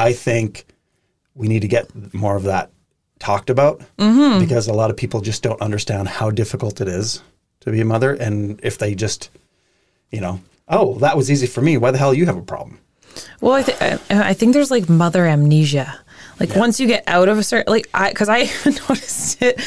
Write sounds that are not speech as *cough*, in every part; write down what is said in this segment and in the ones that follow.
I think we need to get more of that talked about because a lot of people just don't understand how difficult it is to be a mother. And if they just, you know, oh, that was easy for me. Why the hell you have a problem? Well, I, th- I think there's like mother amnesia. Like once you get out of a certain, like I, because I *laughs* noticed it.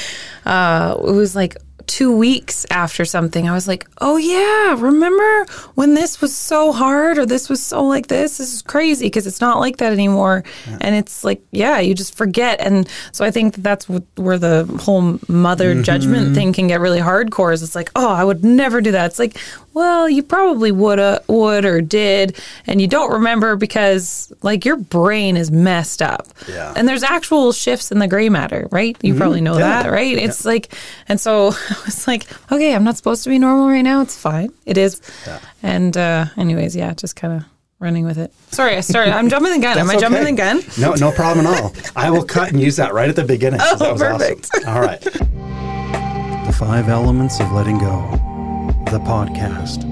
Uh, it was like two weeks after something. I was like, oh yeah, remember when this was so hard or this was so like this? This is crazy because it's not like that anymore. And it's like, yeah, you just forget. And so I think that that's what, where the whole mother mm-hmm. judgment thing can get really hardcore. Is it's like, oh, I would never do that. It's like, well, you probably would would or did, and you don't remember because like your brain is messed up. Yeah. And there's actual shifts in the gray matter, right? You probably know Yeah. that, right? It's like, and so *laughs* I was like, okay, I'm not supposed to be normal right now. It's fine. It is. Yeah. And uh, anyways, yeah, just kind of running with it. Sorry, I started. I'm jumping the gun. Am I That's jumping okay. the gun? No, no problem at all. *laughs* I will cut and use that right at the beginning. Oh, that was perfect. Awesome. All right. The Five Elements of Letting Go, the podcast.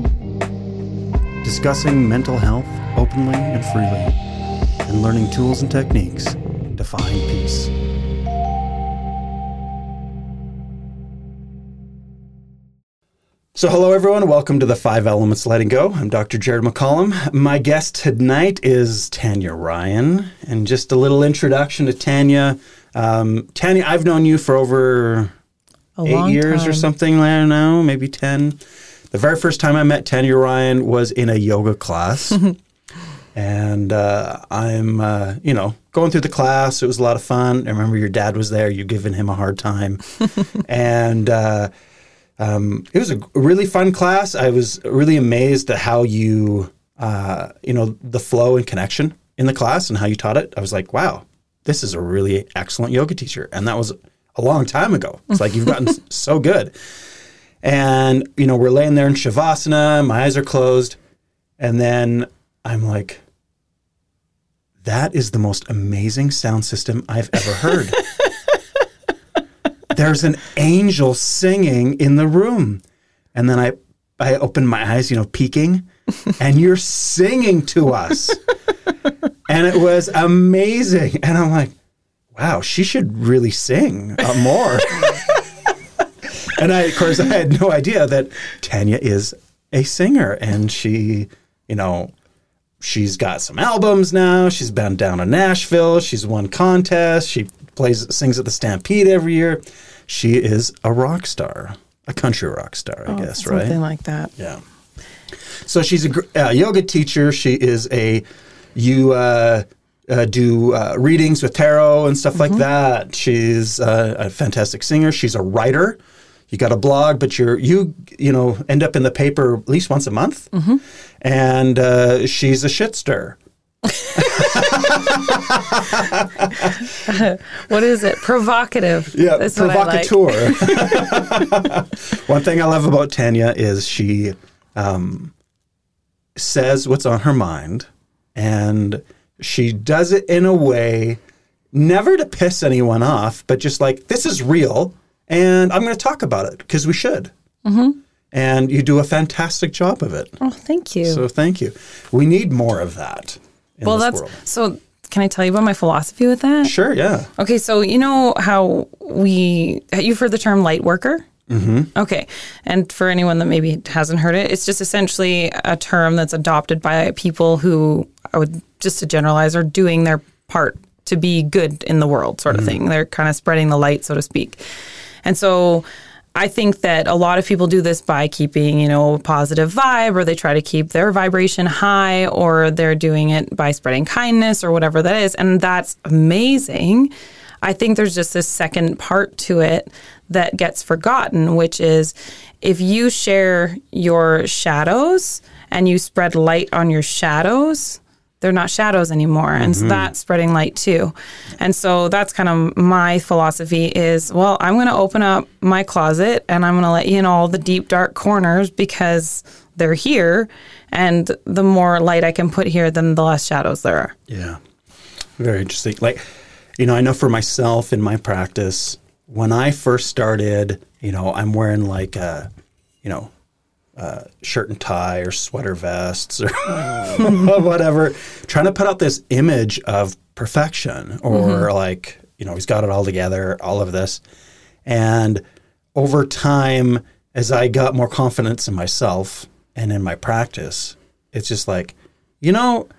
Discussing mental health openly and freely, and learning tools and techniques to find peace. So, hello everyone. Welcome to the Five Elements Letting Go. I'm Dr. Jared McCollum. My guest tonight is Tanya Ryan. And just a little introduction to Tanya. Um, Tanya, I've known you for over A eight years or something I don't know, maybe 10. The very first time I met Tanya Ryan was in a yoga class. *laughs* and uh, I'm, uh, you know, going through the class. It was a lot of fun. I remember your dad was there. You giving him a hard time. *laughs* and uh, um, it was a really fun class. I was really amazed at how you, uh, you know, the flow and connection in the class and how you taught it. I was like, wow, this is a really excellent yoga teacher. And that was a long time ago. It's like you've gotten *laughs* so good. And, you know, we're laying there in Shavasana, my eyes are closed. And then I'm like, that is the most amazing sound system I've ever heard. *laughs* There's an angel singing in the room. And then I, I open my eyes, you know, peeking, *laughs* and you're singing to us. and it was amazing. And I'm like, wow, she should really sing uh, more. *laughs* and I, of course, I had no idea that Tanya is a singer and she, you know, she's got some albums now. She's been down to Nashville. She's won contests. She plays, sings at the Stampede every year. She is a rock star, a country rock star, I guess, right? Something like that. Yeah. So she's a uh, yoga teacher. She is a you uh, uh, do uh, readings with tarot and stuff like that. She's uh, a fantastic singer. She's a writer. You got a blog, but you're you you know end up in the paper at least once a month. And uh, she's a shit stir. *laughs* What is it? Provocative. Yeah, That's I like. provocateur. *laughs* *laughs* One thing I love about Tanya is she um, says what's on her mind, and she does it in a way never to piss anyone off, but just like this is real, and I'm going to talk about it because we should. Mm-hmm. And you do a fantastic job of it. Oh, thank you. So thank you. We need more of that in well, that's world. so. Can I tell you about my philosophy with that? Sure, yeah. Okay, so you know how we you've heard the term light worker? Mm-hmm. Okay, and for anyone that maybe hasn't heard it, it's just essentially a term that's adopted by people who I would just to generalize are doing their part to be good in the world, sort of thing. They're kind of spreading the light, so to speak. And so I think that a lot of people do this by keeping, you know, a positive vibe or they try to keep their vibration high or they're doing it by spreading kindness or whatever that is. And that's amazing. I think there's just this second part to it that gets forgotten, which is if you share your shadows and you spread light on your shadows, they're not shadows anymore and so mm-hmm. that's spreading light too and so that's kind of my philosophy is well i'm going to open up my closet and i'm going to let you in all the deep dark corners because they're here and the more light i can put here then the less shadows there are Yeah. Very interesting. Like, you know, I know for myself in my practice, when I first started, you know, I'm wearing like a, you know, uh, shirt and tie or sweater vests or *laughs* whatever, trying to put out this image of perfection or like, you know, he's got it all together, all of this. And over time, as I got more confidence in myself and in my practice, it's just like, you know,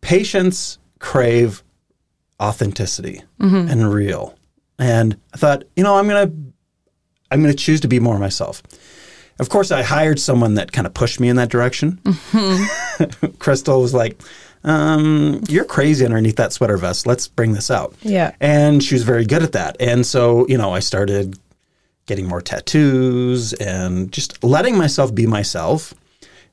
patients crave authenticity and real. And I thought, you know, I'm gonna I'm gonna choose to be more myself. Of course, I hired someone that kind of pushed me in that direction. *laughs* Crystal was like, um, "You're crazy underneath that sweater vest. Let's bring this out." Yeah. and she was very good at that. And so, you know, I started getting more tattoos and just letting myself be myself.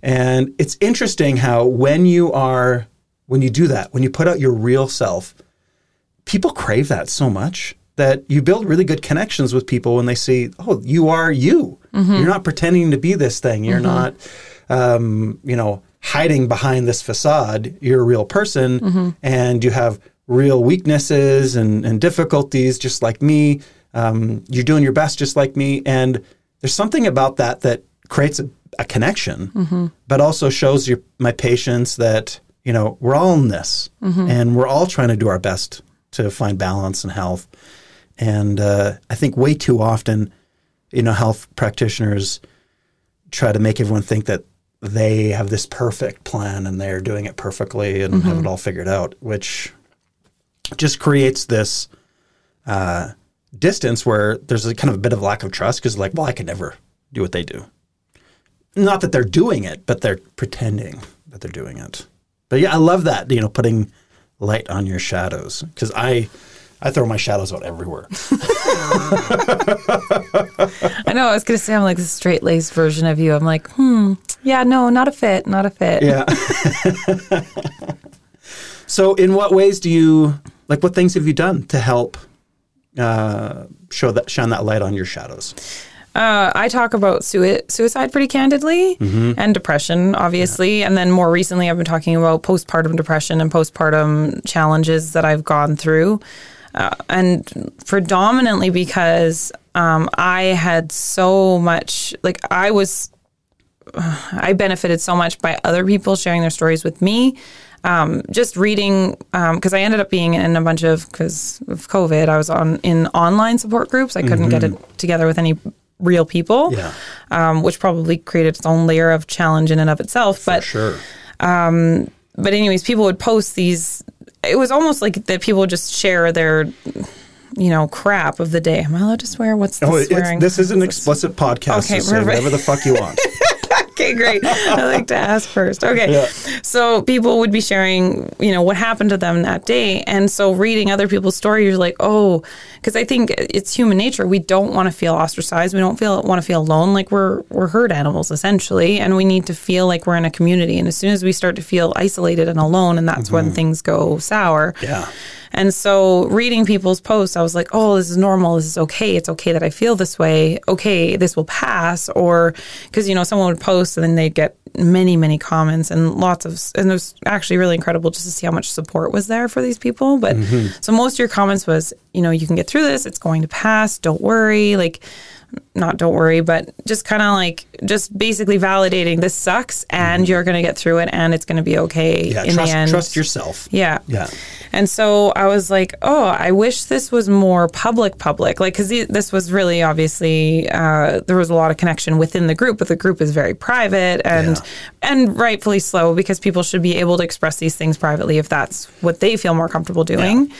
And it's interesting how when you are when you do that, when you put out your real self, people crave that so much that you build really good connections with people when they see, oh, you are you. You're not pretending to be this thing. You're not, um, you know, hiding behind this facade. You're a real person, and you have real weaknesses and, and difficulties, just like me. Um, you're doing your best, just like me. And there's something about that that creates a, a connection, but also shows your my patients that you know we're all in this, and we're all trying to do our best to find balance and health. And uh, I think way too often, you know, health practitioners try to make everyone think that they have this perfect plan and they're doing it perfectly and have it all figured out, which just creates this uh, distance where there's a kind of a bit of lack of trust because, like, well, I can never do what they do. Not that they're doing it, but they're pretending that they're doing it. But yeah, I love that, you know, putting light on your shadows because I. I throw my shadows out everywhere. *laughs* I know. I was going to say I'm like the straight laced version of you. I'm like, hmm, yeah, no, not a fit, not a fit. Yeah. *laughs* so, in what ways do you like? What things have you done to help uh, show that shine that light on your shadows? Uh, I talk about sui- suicide pretty candidly and depression, obviously. And then more recently, I've been talking about postpartum depression and postpartum challenges that I've gone through. Uh, and predominantly because um, I had so much, like, I was, I benefited so much by other people sharing their stories with me. Um, just reading, because I ended up being in a bunch of, because of COVID, I was on in online support groups. I couldn't get it together with any real people, Yeah. um, which probably created its own layer of challenge in and of itself. But Sure. but anyways, people would post these. It was almost like that people just share their, you know, crap of the day. Am I allowed to swear? What's the Oh, swearing? this is an explicit podcast. Okay, so say whatever the fuck you want. *laughs* okay, great. I like to ask first. Okay. Yeah. So people would be sharing, you know, what happened to them that day. And so reading other people's stories, you're like, oh, because I think it's human nature. We don't want to feel ostracized. We don't feel want to feel alone. Like we're we're herd animals essentially, and we need to feel like we're in a community. And as soon as we start to feel isolated and alone, and that's when mm-hmm. things go sour. Yeah. And so reading people's posts, I was like, oh, this is normal. This is okay. It's okay that I feel this way. Okay, this will pass. Or because, you know, someone would post and then they'd get many, many comments and lots of, and it was actually really incredible just to see how much support was there for these people. But mm-hmm. so most of your comments was, you know, you can get through this. It's going to pass. Don't worry. Like, not don't worry, but just kind of like just basically validating this sucks and you're going to get through it and it's going to be okay Yeah. in trust, the end. trust yourself. Yeah. Yeah. And so I was like, oh, I wish this was more public, public. Like, because this was really obviously, uh, there was a lot of connection within the group, but the group is very private and, Yeah. and rightfully slow because people should be able to express these things privately if that's what they feel more comfortable doing.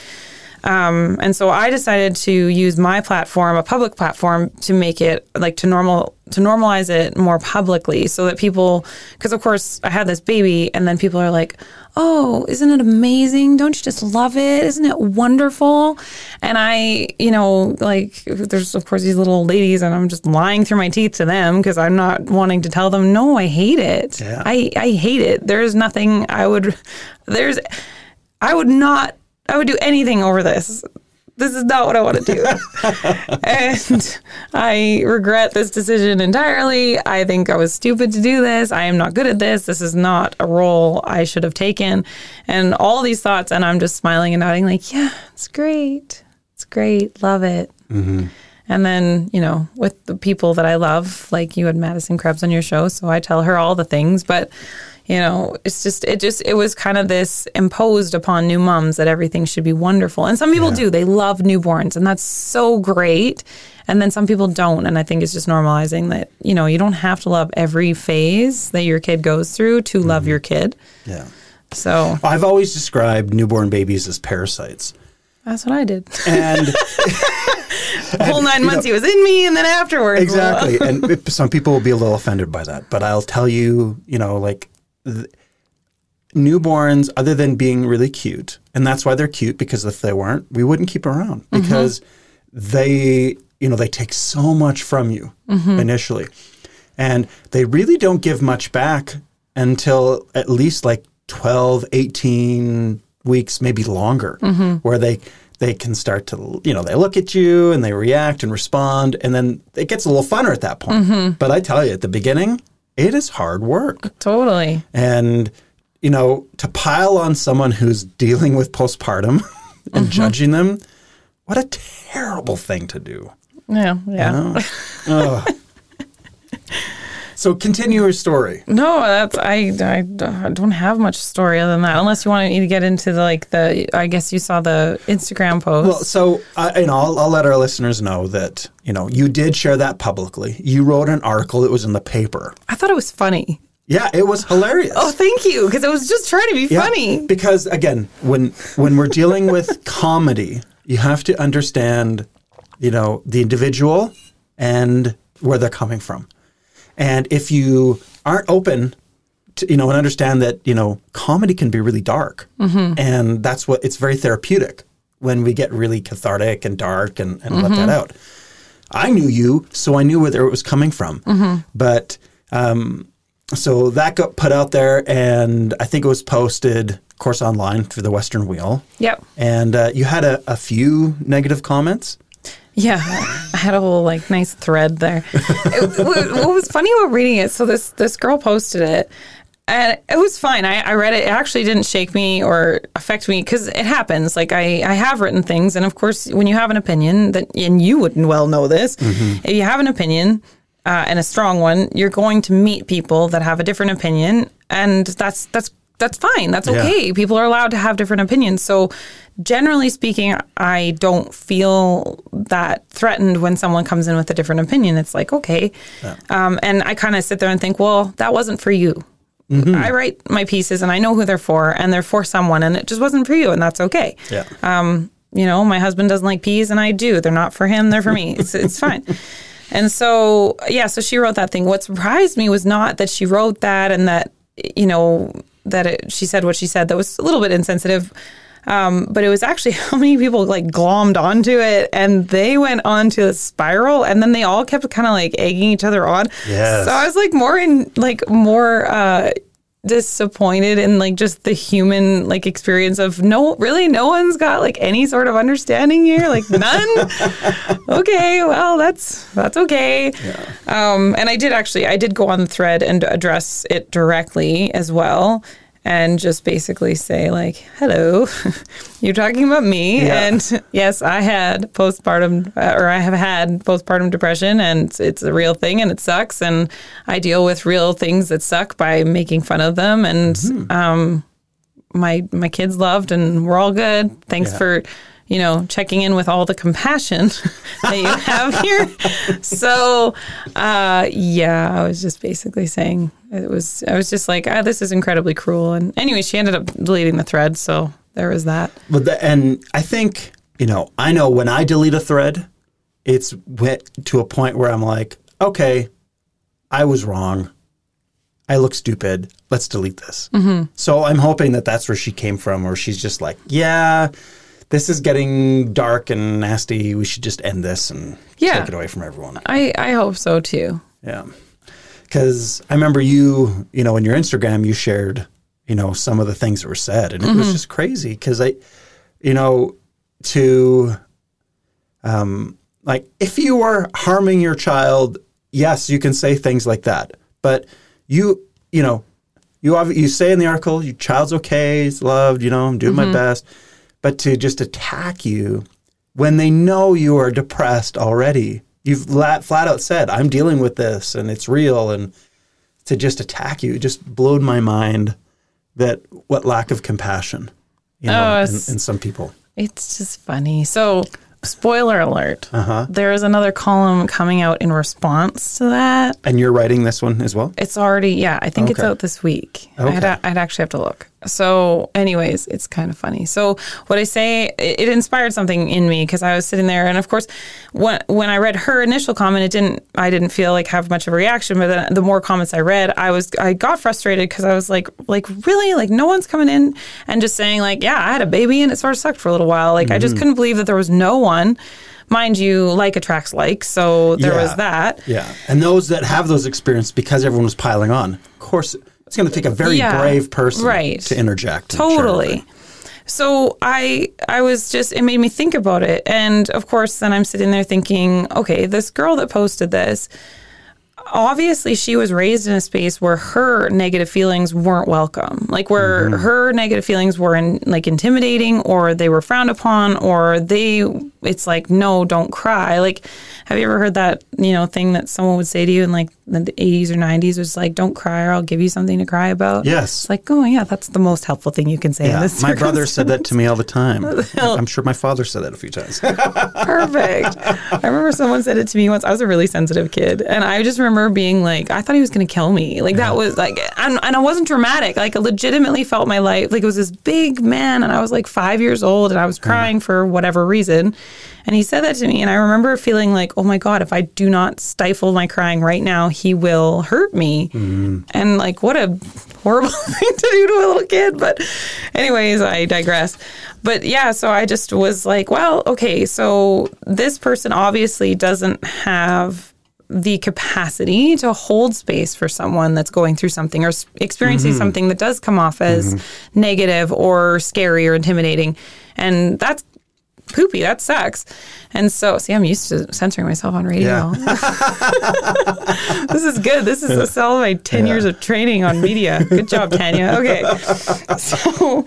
Um, and so I decided to use my platform, a public platform, to make it like to normal to normalize it more publicly, so that people, because of course I had this baby, and then people are like, "Oh, isn't it amazing? Don't you just love it? Isn't it wonderful?" And I, you know, like there's of course these little ladies, and I'm just lying through my teeth to them because I'm not wanting to tell them, "No, I hate it. Yeah. I I hate it. There's nothing I would, there's, I would not." I would do anything over this. This is not what I want to do. *laughs* and I regret this decision entirely. I think I was stupid to do this. I am not good at this. This is not a role I should have taken. And all these thoughts. And I'm just smiling and nodding, like, yeah, it's great. It's great. Love it. Mm-hmm. And then, you know, with the people that I love, like you had Madison Krebs on your show, so I tell her all the things. But, you know, it's just it just it was kind of this imposed upon new moms that everything should be wonderful. And some people do. They love newborns and that's so great. And then some people don't. And I think it's just normalizing that, you know, you don't have to love every phase that your kid goes through to love mm-hmm. your kid. Yeah. So I've always described newborn babies as parasites. that's what I did. And *laughs* The whole nine months he was in me and then afterwards. exactly. *laughs* and it- some people will be a little offended by that, but I'll tell you, you know, like th- newborns, other than being really cute, and that's why they're cute because if they weren't, we wouldn't keep around. Mm-hmm. Because they, you know, they take so much from you mm-hmm. initially, and they really don't give much back until at least like 12, 18 weeks, maybe longer, mm-hmm. where they they can start to, you know, they look at you and they react and respond, and then it gets a little funner at that point. But I tell you, at the beginning, it is hard work, Totally. and you know, to pile on someone who's dealing with postpartum *laughs* and uh-huh. judging them, what a terrible thing to do. Yeah. Yeah. *laughs* Ugh. So continue your story. No, that's I, I, I don't have much story other than that. Unless you want me to get into the like the I guess you saw the Instagram post. Well, so I, you know, I'll, I'll let our listeners know that you know you did share that publicly. You wrote an article that was in the paper. I thought it was funny. Yeah, it was hilarious. Oh, thank you, because it was just trying to be Yeah, funny. Because again, when when we're dealing with *laughs* comedy, you have to understand, you know, the individual and where they're coming from. And if you aren't open to, you know, and understand that, you know, comedy can be really dark. And that's what it's very therapeutic when we get really cathartic and dark and, and let that out. I knew you, so I knew where it was coming from. But um, so that got put out there, and I think it was posted, of course, online through the Western Wheel. Yep. And uh, you had a, a few negative comments. Yeah, I had a whole like nice thread there. It- what was funny about reading it? So this this girl posted it, and it was fine. I, I read it. It actually didn't shake me or affect me because it happens. Like I I have written things, and of course, when you have an opinion that and you would well know this, if you have an opinion. Uh, and a strong one, you're going to meet people that have a different opinion, and that's that's that's fine. That's Yeah. okay. People are allowed to have different opinions. So, generally speaking, I don't feel that threatened when someone comes in with a different opinion. It's like, okay. Um, and I kind of sit there and think, well, that wasn't for you. I write my pieces and I know who they're for, and they're for someone, and it just wasn't for you, and that's okay. Yeah. Um, you know, my husband doesn't like peas, and I do. They're not for him; they're for me. It's it's *laughs* fine. And so, yeah, so she wrote that thing. What surprised me was not that she wrote that and that you know that it, she said what she said. That was a little bit insensitive. Um, but it was actually *laughs* how many people like glommed onto it and they went onto a spiral and then they all kept kind of like egging each other on. Yes. So I was like more in like more uh disappointed in like just the human like experience of no really no one's got like any sort of understanding here like none? *laughs* Okay well that's that's okay. Um and i did actually i did go on the thread and address it directly as well and just basically say like hello *laughs* you're talking about me Yeah. and yes i had postpartum uh, or i have had postpartum depression and it's, a real thing and it sucks and i deal with real things that suck by making fun of them and um my my kids loved and we're all good thanks Yeah. for you know checking in with all the compassion *laughs* that you have here so uh yeah i was just basically saying it was i was just like ah, this is incredibly cruel and anyway she ended up deleting the thread so there was that But the, and I think you know, I know when I delete a thread, it's went to a point where I'm like, okay, I was wrong. I look stupid. Let's delete this. So I'm hoping that that's where she came from, where she's just like, yeah, this is getting dark and nasty. We should just end this and Yeah. take it away from everyone. i i hope so too Yeah. Because I remember you, you know, in your Instagram, you shared, you know, some of the things that were said, and it was just crazy. Because I, you know, to, um, like, if you are harming your child, yes, you can say things like that. But you, you know, you you say in the article, your child's okay, he's loved, you know, I'm doing my best. But to just attack you when they know you are depressed already, you've flat out said, I'm dealing with this and it's real. And to just attack you. It just blowed my mind that what lack of compassion, you know, Oh, in, in some people. It's just funny. So, spoiler alert. Uh-huh. There is another column coming out in response to that. And you're writing this one as well? It's already, yeah, I think it's out this week. Okay. I'd, I'd actually have to look. So, anyways, it's kind of funny. So, what I say, it, it inspired something in me because I was sitting there, and of course, when when I read her initial comment, it didn't, I didn't feel like have much of a reaction. But then the more comments I read, I was, I got frustrated because I was like, like really, like no one's coming in and just saying like, yeah, I had a baby and it sort of sucked for a little while. Like I just mm-hmm. couldn't believe that there was no one. Mind you, like attracts like, so there Yeah. was that. Yeah. And those that have those experiences because everyone was piling on, of course, it's going to take a very Yeah. brave person Right. to interject. totally so i i was just it made me think about it and of course then i'm sitting there thinking okay this girl that posted this obviously she was raised in a space where her negative feelings weren't welcome like where mm-hmm. her negative feelings were in, like intimidating or they were frowned upon or they it's like no don't cry. Like have you ever heard that you know thing that someone would say to you in like the 80s or 90s was like don't cry or i'll give you something to cry about Yes. it's like oh yeah that's the most helpful thing you can say in Yeah, my brother said that to me all the time. *laughs* I'm sure my father said that a few times. *laughs* perfect. I remember someone said it to me once. I was a really sensitive kid and i just remember being like i thought he was going to kill me. Like that was like and, and i wasn't dramatic. Like i legitimately felt my life like it was this big man and i was like five years old and i was uh-huh. crying for whatever reason and he said that to me and i remember feeling like oh my god if i do not stifle my crying right now he will hurt me. Mm-hmm. And like what a horrible *laughs* thing to do to a little kid but anyways i digress. But yeah so i just was like well okay so this person obviously doesn't have the capacity to hold space for someone that's going through something or experiencing mm-hmm. something that does come off as mm-hmm. negative or scary or intimidating. And that's poopy that sucks and so see i'm used to censoring myself on radio *laughs* *laughs* this is good. This is all of my 10 years of training on media. Good job, Tanya. Okay. *laughs* So,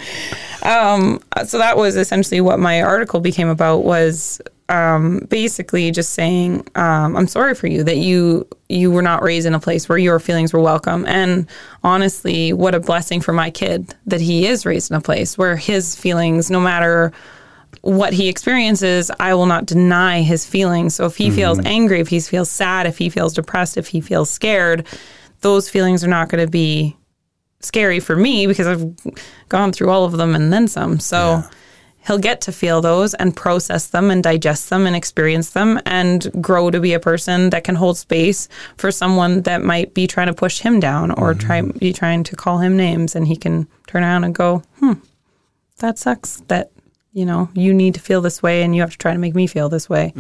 um, so that was essentially what my article became about was um, basically just saying, um, I'm sorry for you that you you were not raised in a place where your feelings were welcome. And honestly, what a blessing for my kid that he is raised in a place where his feelings, no matter what he experiences, I will not deny his feelings. So if he feels angry, if he feels sad, if he feels depressed, if he feels scared, those feelings are not going to be scary for me because I've gone through all of them and then some. So he'll get to feel those and process them and digest them and experience them and grow to be a person that can hold space for someone that might be trying to push him down or try be trying to call him names and he can turn around and go, "Hmm, that sucks that you know you need to feel this way and you have to try to make me feel this way.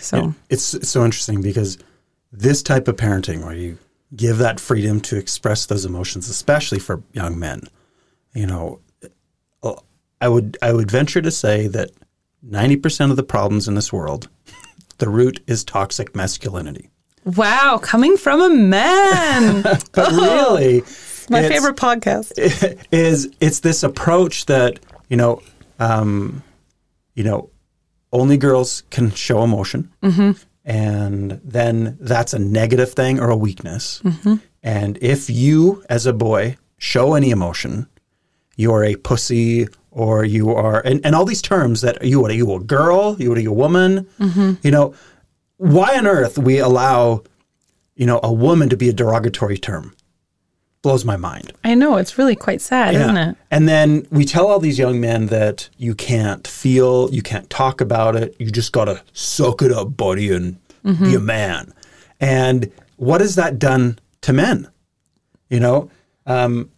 So. it's, it's so interesting because this type of parenting where you give that freedom to express those emotions, especially for young men, you know, uh, I would I would venture to say that ninety percent of the problems in this world, *laughs* the root is toxic masculinity. wow coming from a man. *laughs* But really, my favorite podcast. *laughs* is it's this approach that you know, um, you know, only girls can show emotion, mm-hmm. and then that's a negative thing or a weakness. Mm-hmm. And if you, as a boy, show any emotion, you are a pussy or you are, and, and all these terms that you what are you a girl, you what are you a woman, mm-hmm. you know, why on earth we allow, you know, a woman to be a derogatory term blows my mind. i know it's really quite sad isn't it And then we tell all these young men that you can't feel, you can't talk about it, you just got to soak it up, buddy, and be a man. And what has that done to men? You know, um,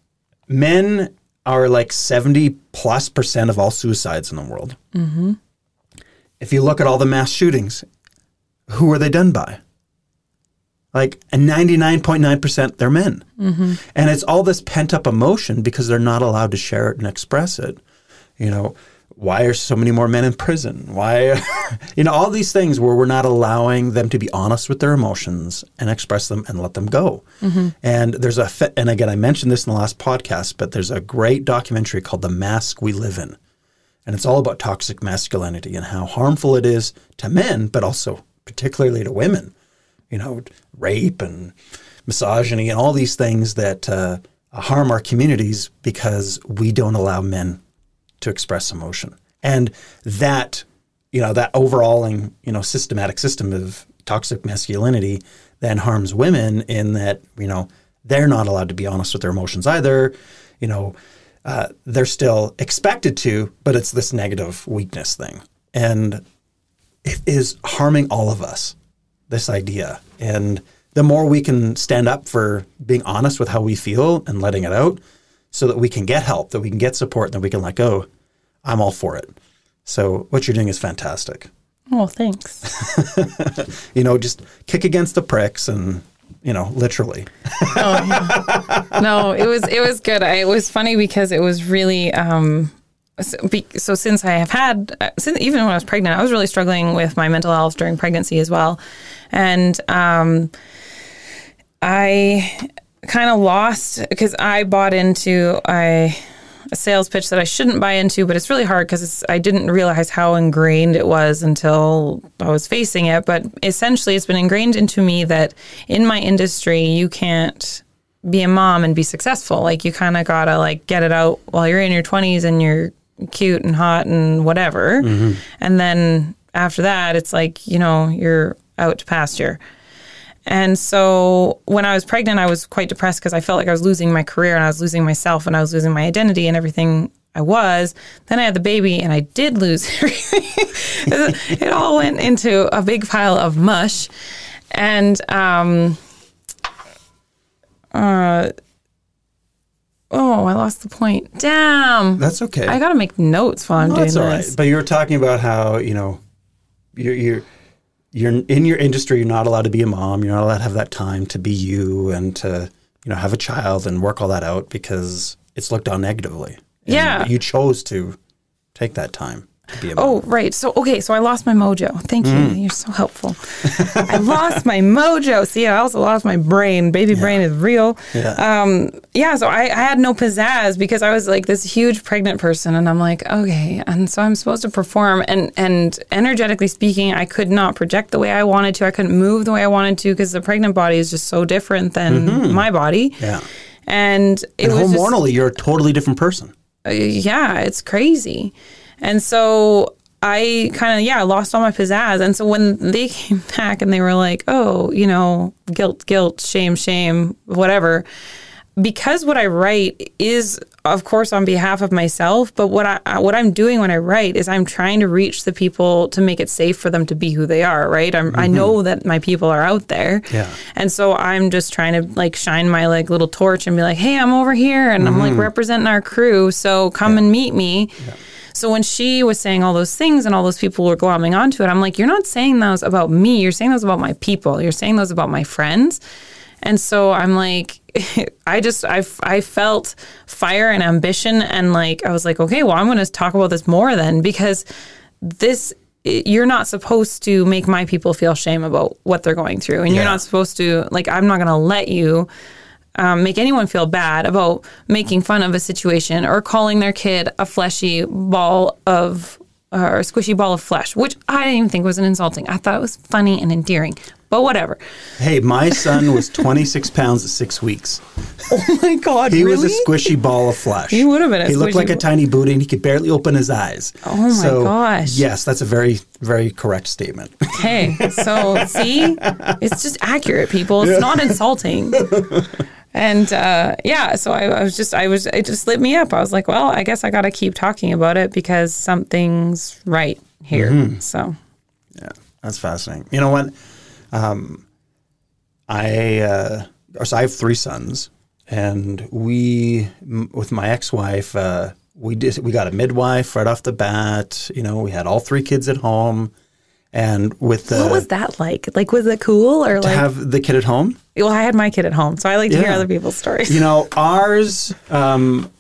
men are like 70 plus percent of all suicides in the world. Mm-hmm. If you look at all the mass shootings, who are they done by? Like a 99.9% they're men. Mm-hmm. And it's all this pent up emotion because they're not allowed to share it and express it. You know, why are so many more men in prison? Why, *laughs* you know, all these things where we're not allowing them to be honest with their emotions and express them and let them go. Mm-hmm. And there's a, and again, I mentioned this in the last podcast, but there's a great documentary called The Mask We Live In. And it's all about toxic masculinity and how harmful it is to men, but also particularly to women. You know, rape and misogyny and all these things that uh, harm our communities because we don't allow men to express emotion. And that, you know, that overalling, you know, systematic system of toxic masculinity then harms women in that, you know, they're not allowed to be honest with their emotions either. You know, uh, they're still expected to, but it's this negative weakness thing. And it is harming all of us, this idea. And the more we can stand up for being honest with how we feel and letting it out so that we can get help, that we can get support, and that we can let go, I'm all for it. So what you're doing is fantastic. Oh, thanks. *laughs* you know, just kick against the pricks and you know, literally. oh, yeah. *laughs* No, it was it was good. I, it was funny because it was really um, so, since I have had uh, since even when I was pregnant, I was really struggling with my mental health during pregnancy as well, and um, I kind of lost because I bought into I a sales pitch that I shouldn't buy into, but it's really hard because I didn't realize how ingrained it was until I was facing it. But essentially, it's been ingrained into me that in my industry, you can't be a mom and be successful. Like you kind of gotta like get it out while you're in your 20s and you're cute and hot and whatever, mm-hmm. and then after that, it's like you know you're out to pasture. And so when I was pregnant, I was quite depressed because I felt like I was losing my career and I was losing myself and I was losing my identity and everything I was. Then I had the baby and I did lose *laughs* everything. it all went into a big pile of mush. And, um, uh, oh, I lost the point. Damn. That's okay. I got to make notes while I'm no, doing that's all this. Right. But you were talking about how, you know, you're, you're you're in your industry, you're not allowed to be a mom. You're not allowed to have that time to be you and to, you know, have a child and work all that out because it's looked on negatively. And yeah. You chose to take that time. Oh, right. So, okay. So I lost my mojo. Thank you. Mm. You're so helpful. I lost my mojo. See, I also lost my brain. Baby yeah. brain is real. Yeah. Um, yeah. So I, I had no pizzazz because I was like this huge pregnant person, and I'm like, okay. And so I'm supposed to perform, and and energetically speaking, I could not project the way I wanted to. I couldn't move the way I wanted to because the pregnant body is just so different than mm-hmm. my body. Yeah. And it and was hormonally, just, you're a totally different person. Uh, yeah, it's crazy. And so I kind of, yeah, lost all my pizzazz. And so when they *laughs* came back and they were like, oh, you know, guilt, guilt, shame, shame, whatever, because what I write is, of course, on behalf of myself. But what I what I'm doing when I write is I'm trying to reach the people to make it safe for them to be who they are. Right? Mm-hmm. i know that my people are out there. Yeah. And so I'm just trying to like shine my like little torch and be like, hey, I'm over here, and mm-hmm. I'm like mm-hmm. representing our crew. So come yeah. and meet me. Yeah. So when she was saying all those things and all those people were glomming onto it, I'm like, you're not saying those about me. You're saying those about my people. You're saying those about my friends. And so I'm like, *laughs* I just, I, I felt fire and ambition. And like, I was like, okay, well, I'm going to talk about this more then because this, you're not supposed to make my people feel shame about what they're going through. And yeah. you're not supposed to, like, I'm not going to let you um, make anyone feel bad about making fun of a situation or calling their kid a fleshy ball of uh, or a squishy ball of flesh, which I didn't even think was an insulting. I thought it was funny and endearing, but whatever. Hey, my son *laughs* was 26 pounds at six weeks. Oh my God! he really? was a squishy ball of flesh. He would have been. he looked like a tiny booty, and he could barely open his eyes. Oh my so, gosh! Yes, that's a very, very correct statement. Hey, so *laughs* see, it's just accurate, people. It's yeah. not insulting. *laughs* And uh, yeah, so I, I, was just, I was, it just lit me up. I was like, well, I guess I got to keep talking about it because something's right here. Mm-hmm. So, yeah, that's fascinating. You know what? Um, I, uh, so I have three sons, and we, m- with my ex-wife, uh, we did, we got a midwife right off the bat. You know, we had all three kids at home. And with the, what was that like? Like, was it cool or to like have the kid at home? Well, I had my kid at home, so I like to yeah. hear other people's stories. You know, ours, um,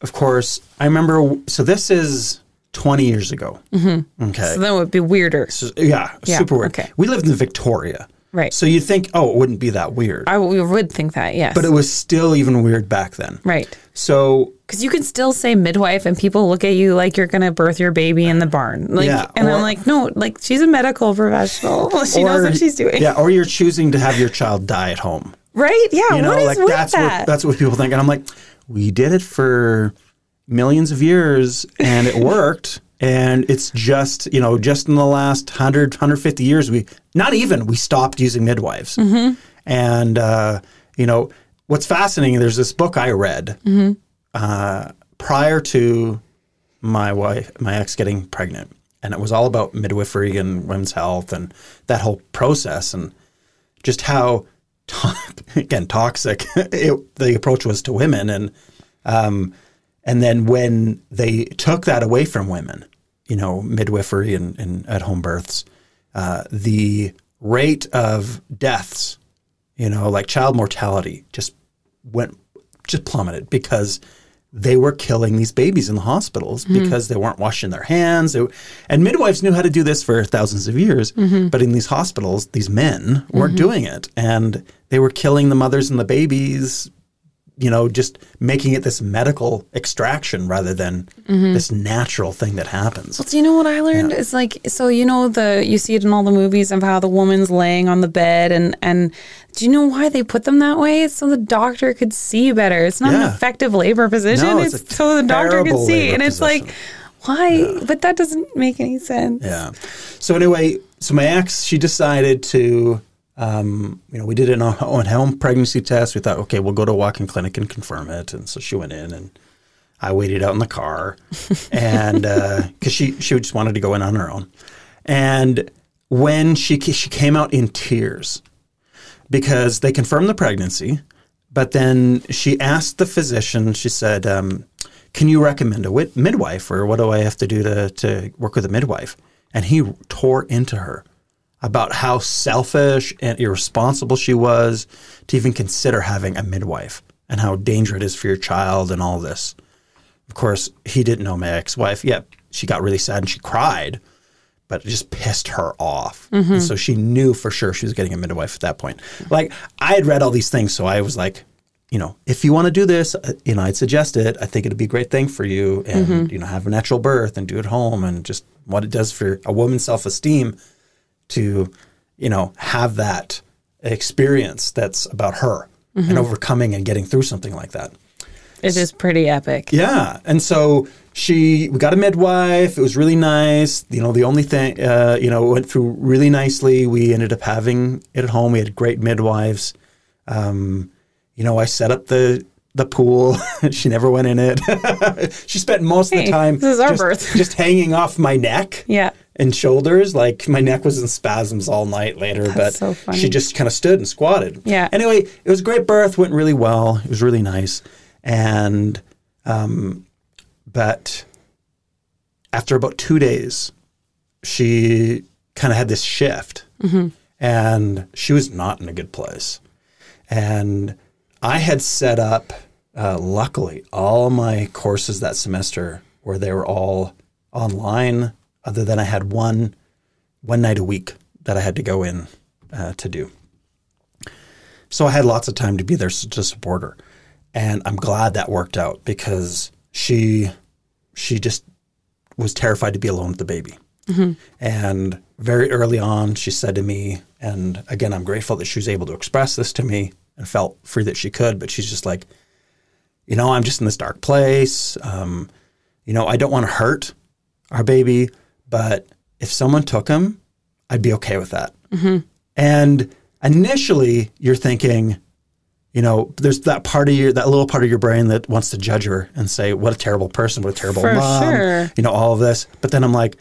of course, I remember. So this is 20 years ago. Mm-hmm. Okay. So then it would be weirder. So, yeah, yeah, super weird. Okay. We lived in Victoria. Right. So you'd think, oh, it wouldn't be that weird. I we would think that, yes. But it was still even weird back then. Right. So. Because you can still say midwife and people look at you like you're going to birth your baby in the barn. Like, yeah, and or, I'm like, no, like she's a medical professional. *laughs* she or, knows what she's doing. Yeah. Or you're choosing to have your child die at home. Right? Yeah. You know, what is like with that's that? what that's what people think. And I'm like, we did it for millions of years and it worked. *laughs* And it's just, you know, just in the last 100, 150 years, we, not even, we stopped using midwives. Mm-hmm. And, uh, you know, what's fascinating, there's this book I read Mm-hmm. Uh, prior to my wife, my ex getting pregnant. And it was all about midwifery and women's health and that whole process and just how, to- *laughs* again, toxic *laughs* it, the approach was to women. And, um, and then when they took that away from women, you know, midwifery and, and at home births, uh, the rate of deaths, you know, like child mortality just went, just plummeted because they were killing these babies in the hospitals mm-hmm. because they weren't washing their hands. They, and midwives knew how to do this for thousands of years, mm-hmm. but in these hospitals, these men weren't mm-hmm. doing it. And they were killing the mothers and the babies you know, just making it this medical extraction rather than mm-hmm. this natural thing that happens. Well, do you know what I learned? It's like so you know the you see it in all the movies of how the woman's laying on the bed and and do you know why they put them that way? It's so the doctor could see better. It's not Yeah. an effective labor position. No, it's it's so the doctor can terrible see. And it's like position. why? But that doesn't make any sense. Yeah. So anyway, so my ex, she decided to, um, you know, we did an on *laughs* home pregnancy test. We thought, okay, we'll go to a walk-in clinic and confirm it. And so she went in, and I waited out in the car, *laughs* and because she she just wanted to go in on her own, and when she she came out in tears because they confirmed the pregnancy, but then she asked the physician. She said, um, "Can you recommend a wit- midwife, or what do I have to do to to work with a midwife?" And he tore into her about how selfish and irresponsible she was to even consider having a midwife, and how dangerous it is for your child, and all this. Of course, he didn't know my ex-wife. Yeah, she got really sad and she cried but it just pissed her off. And so she knew for sure she was getting a midwife at that point. Like I had read all these things, so I was like, you know, if you want to do this, uh, you know, I'd suggest it. I think it'd be a great thing for you, and you know, have a natural birth and do it home, and just what it does for a woman's self esteem to, you know, have that experience that's about her and overcoming and getting through something like that. It is pretty epic. Yeah, and so she we got a midwife. It was really nice. You know, the only thing uh, you know went through really nicely. We ended up having it at home. We had great midwives. Um, you know, I set up the the pool. *laughs* she never went in it. *laughs* she spent most of the time this is our just, birth. just hanging off my neck Yeah. And shoulders. Like my neck was in spasms all night later, but so she just kind of stood and squatted. Yeah. Anyway, it was a great birth. Went really well. It was really nice. And, um, but after about two days, she kind of had this shift, and she was not in a good place. And I had set up, uh, luckily, all my courses that semester where they were all online, other than I had one one night a week that I had to go in uh, to do. So I had lots of time to be there to support her, and I'm glad that worked out because she she just was terrified to be alone with the baby. And very early on, she said to me, and again, I'm grateful that she was able to express this to me and felt free that she could. But she's just like, you know, I'm just in this dark place. Um, you know, I don't want to hurt our baby, but if someone took him, I'd be okay with that. Mm-hmm. And initially, you're thinking, you know, there's that part of your, that little part of your brain that wants to judge her and say, what a terrible person, what a terrible For mom, sure. you know, all of this. But then I'm like,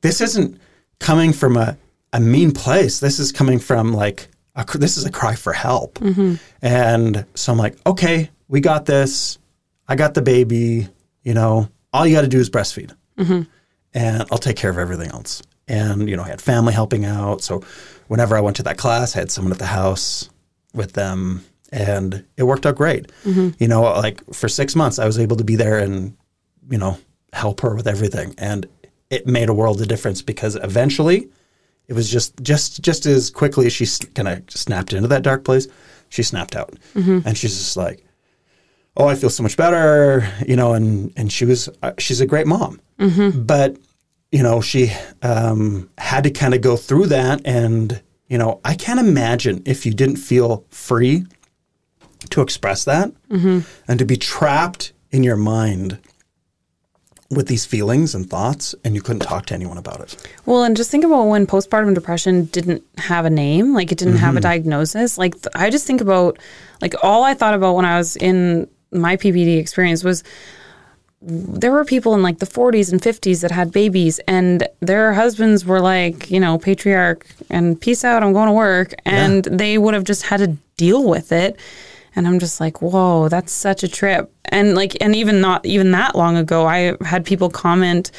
this isn't coming from a, a mean place. This is coming from like, a, this is a cry for help. Mm-hmm. And so I'm like, okay, we got this. I got the baby. You know, all you got to do is breastfeed, mm-hmm. And I'll take care of everything else. And you know, I had family helping out. So whenever I went to that class, I had someone at the house with them, and it worked out great. Mm-hmm. You know, like for six months, I was able to be there and you know help her with everything, and it made a world of difference because eventually it was just just just as quickly as she kind of snapped into that dark place, she snapped out, mm-hmm. and she's just like, "Oh, I feel so much better," you know. And and she was uh, she's a great mom, but you know she um, had to kind of go through that, and you know I can't imagine if you didn't feel free to express that and to be trapped in your mind with these feelings and thoughts and you couldn't talk to anyone about it. Well, and just think about when postpartum depression didn't have a name, like it didn't have a Mm-hmm. diagnosis. Like th- I just think about, like all I thought about when I was in my PPD experience was there were people in like the 40s and 50s that had babies and their husbands were like, you know, patriarch and peace out, I'm going to work. And they would have just had to deal with it. And I'm just like, whoa, that's such a trip. And like, and even not even that long ago, I had people comment,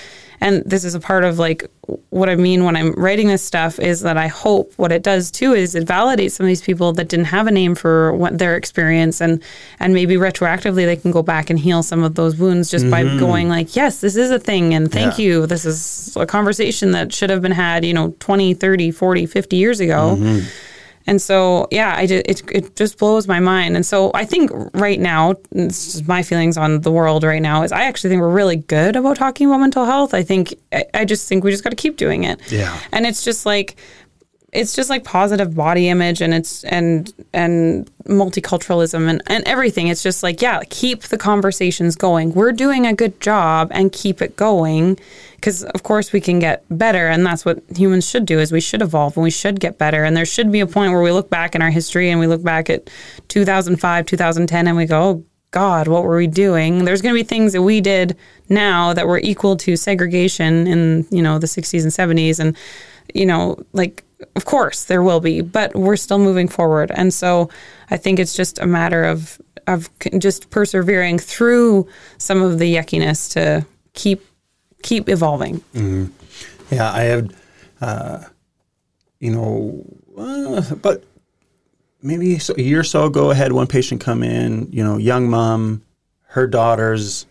and this is a part of like what I mean when I'm writing this stuff is that I hope what it does too is it validates some of these people that didn't have a name for what their experience and and maybe retroactively they can go back and heal some of those wounds just by mm-hmm. going like, yes, this is a thing and thank Yeah. you. This is a conversation that should have been had, you know, 20, 30, 40, 50 years ago. Mm-hmm. And so, yeah, I just, it, it just blows my mind. And so I think right now, this is my feelings on the world right now is I actually think we're really good about talking about mental health. I think, I, I just think we just got to keep doing it. Yeah. And it's just like, it's just like positive body image and it's and and multiculturalism and, and everything. It's just like yeah keep the conversations going. We're doing a good job and keep it going because of course we can get better and that's what humans should do is we should evolve and we should get better. And there should be a point where we look back in our history and we look back at 2005 2010 and we go oh god what were we doing? There's going to be things that we did now that were equal to segregation in you know the 60s and 70s and you know like of course there will be but we're still moving forward. And so i think it's just a matter of of just persevering through some of the yuckiness to keep keep evolving. Yeah, I had, uh, you know, uh, but maybe a year or so ago, I had one patient come in, you know, young mom, her daughters,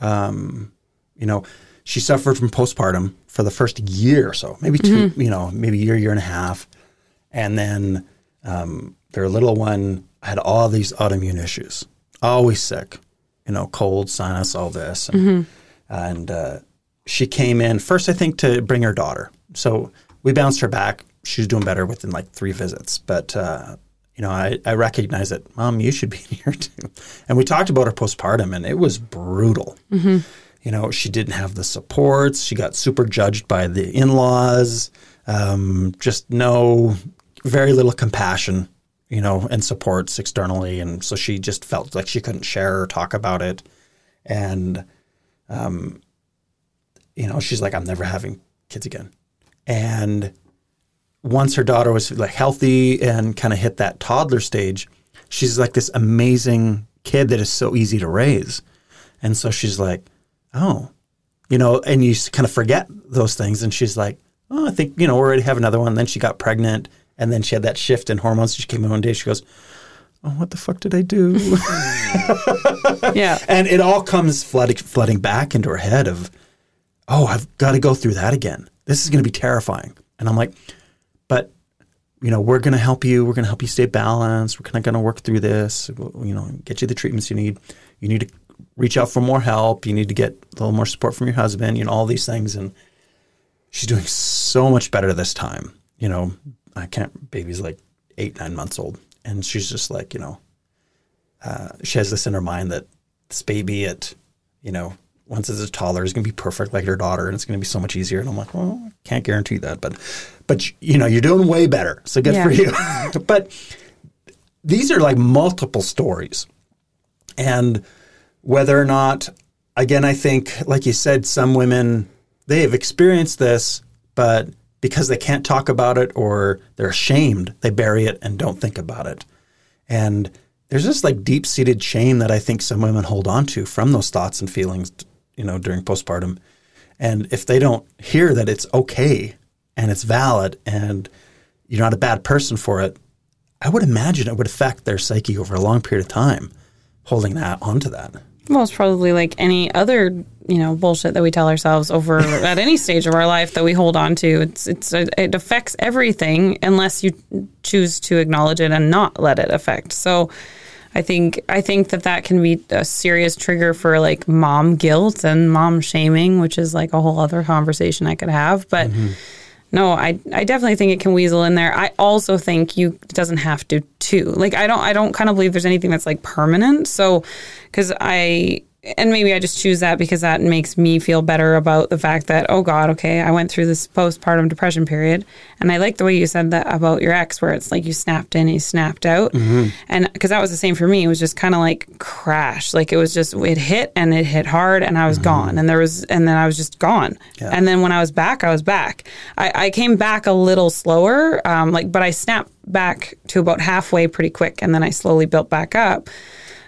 um, you know, she suffered from postpartum for the first year or so, maybe 2 you know, maybe a year, year and a half. And then um, their little one had all these autoimmune issues, always sick, you know, cold, sinus, all this. And, and uh, she came in first, I think, to bring her daughter. So we bounced her back. She was doing better within like three visits. But, uh, you know, I, I recognize that, Mom, you should be here too. And we talked about her postpartum, and it was brutal. You know, she didn't have the supports. She got super judged by the in laws. Um, just no, very little compassion, you know, and supports externally. And so she just felt like she couldn't share or talk about it. And, you know, she's like, I'm never having kids again. And once her daughter was like healthy and kind of hit that toddler stage, she's like this amazing kid that is so easy to raise. And so she's like, oh, you know, and you kind of forget those things. And she's like, oh, I think, you know, we're ready to have another one. And then she got pregnant and then she had that shift in hormones. She came in one day, she goes, oh, what the fuck did I do? *laughs* yeah and it all comes flooding, flooding back into her head of, oh, I've got to go through that again. This is going to be terrifying. And I'm like, but you know, we're going to help you. We're going to help you stay balanced. We're kind of going to work through this. You know, get you the treatments you need. You need to reach out for more help. You need to get a little more support from your husband. You know, all these things. And she's doing so much better this time. You know, I can't. Baby's like eight, nine months old, and she's just like, you know, uh, she has this in her mind that this baby at, you know, once it's a toddler is going to be perfect like her daughter, and it's going to be so much easier. And I'm like, well, I can't guarantee that, but, but you know, you're doing way better, so good for you. *laughs* but these are like multiple stories, and whether or not, again, I think, like you said, some women they have experienced this, but because they can't talk about it or they're ashamed, they bury it and don't think about it. And there's this like deep seated shame that I think some women hold on to from those thoughts and feelings, you know, during postpartum. And if they don't hear that it's okay and it's valid and you're not a bad person for it, I would imagine it would affect their psyche over a long period of time, holding that onto that. Well, it's probably like any other, you know, bullshit that we tell ourselves over *laughs* at any stage of our life that we hold on to. It's it's uh, it affects everything unless you choose to acknowledge it and not let it affect. So, I think I think that that can be a serious trigger for like mom guilt and mom shaming, which is like a whole other conversation I could have. But mm-hmm. No, I I definitely think it can weasel in there. I also think you doesn't have to too. Like I don't I don't kind of believe there's anything that's like permanent. So because I and maybe I just choose that because that makes me feel better about the fact that oh God, okay, I went through this postpartum depression period, and I like the way you said that about your ex, where it's like you snapped in, you snapped out, and because that was the same for me. It was just kind of like crash, like it was just it hit and it hit hard, and I was gone, and there was and then I was just gone, and then when I was back, I was back. I, I came back a little slower, um, like but I snapped back to about halfway pretty quick, and then I slowly built back up.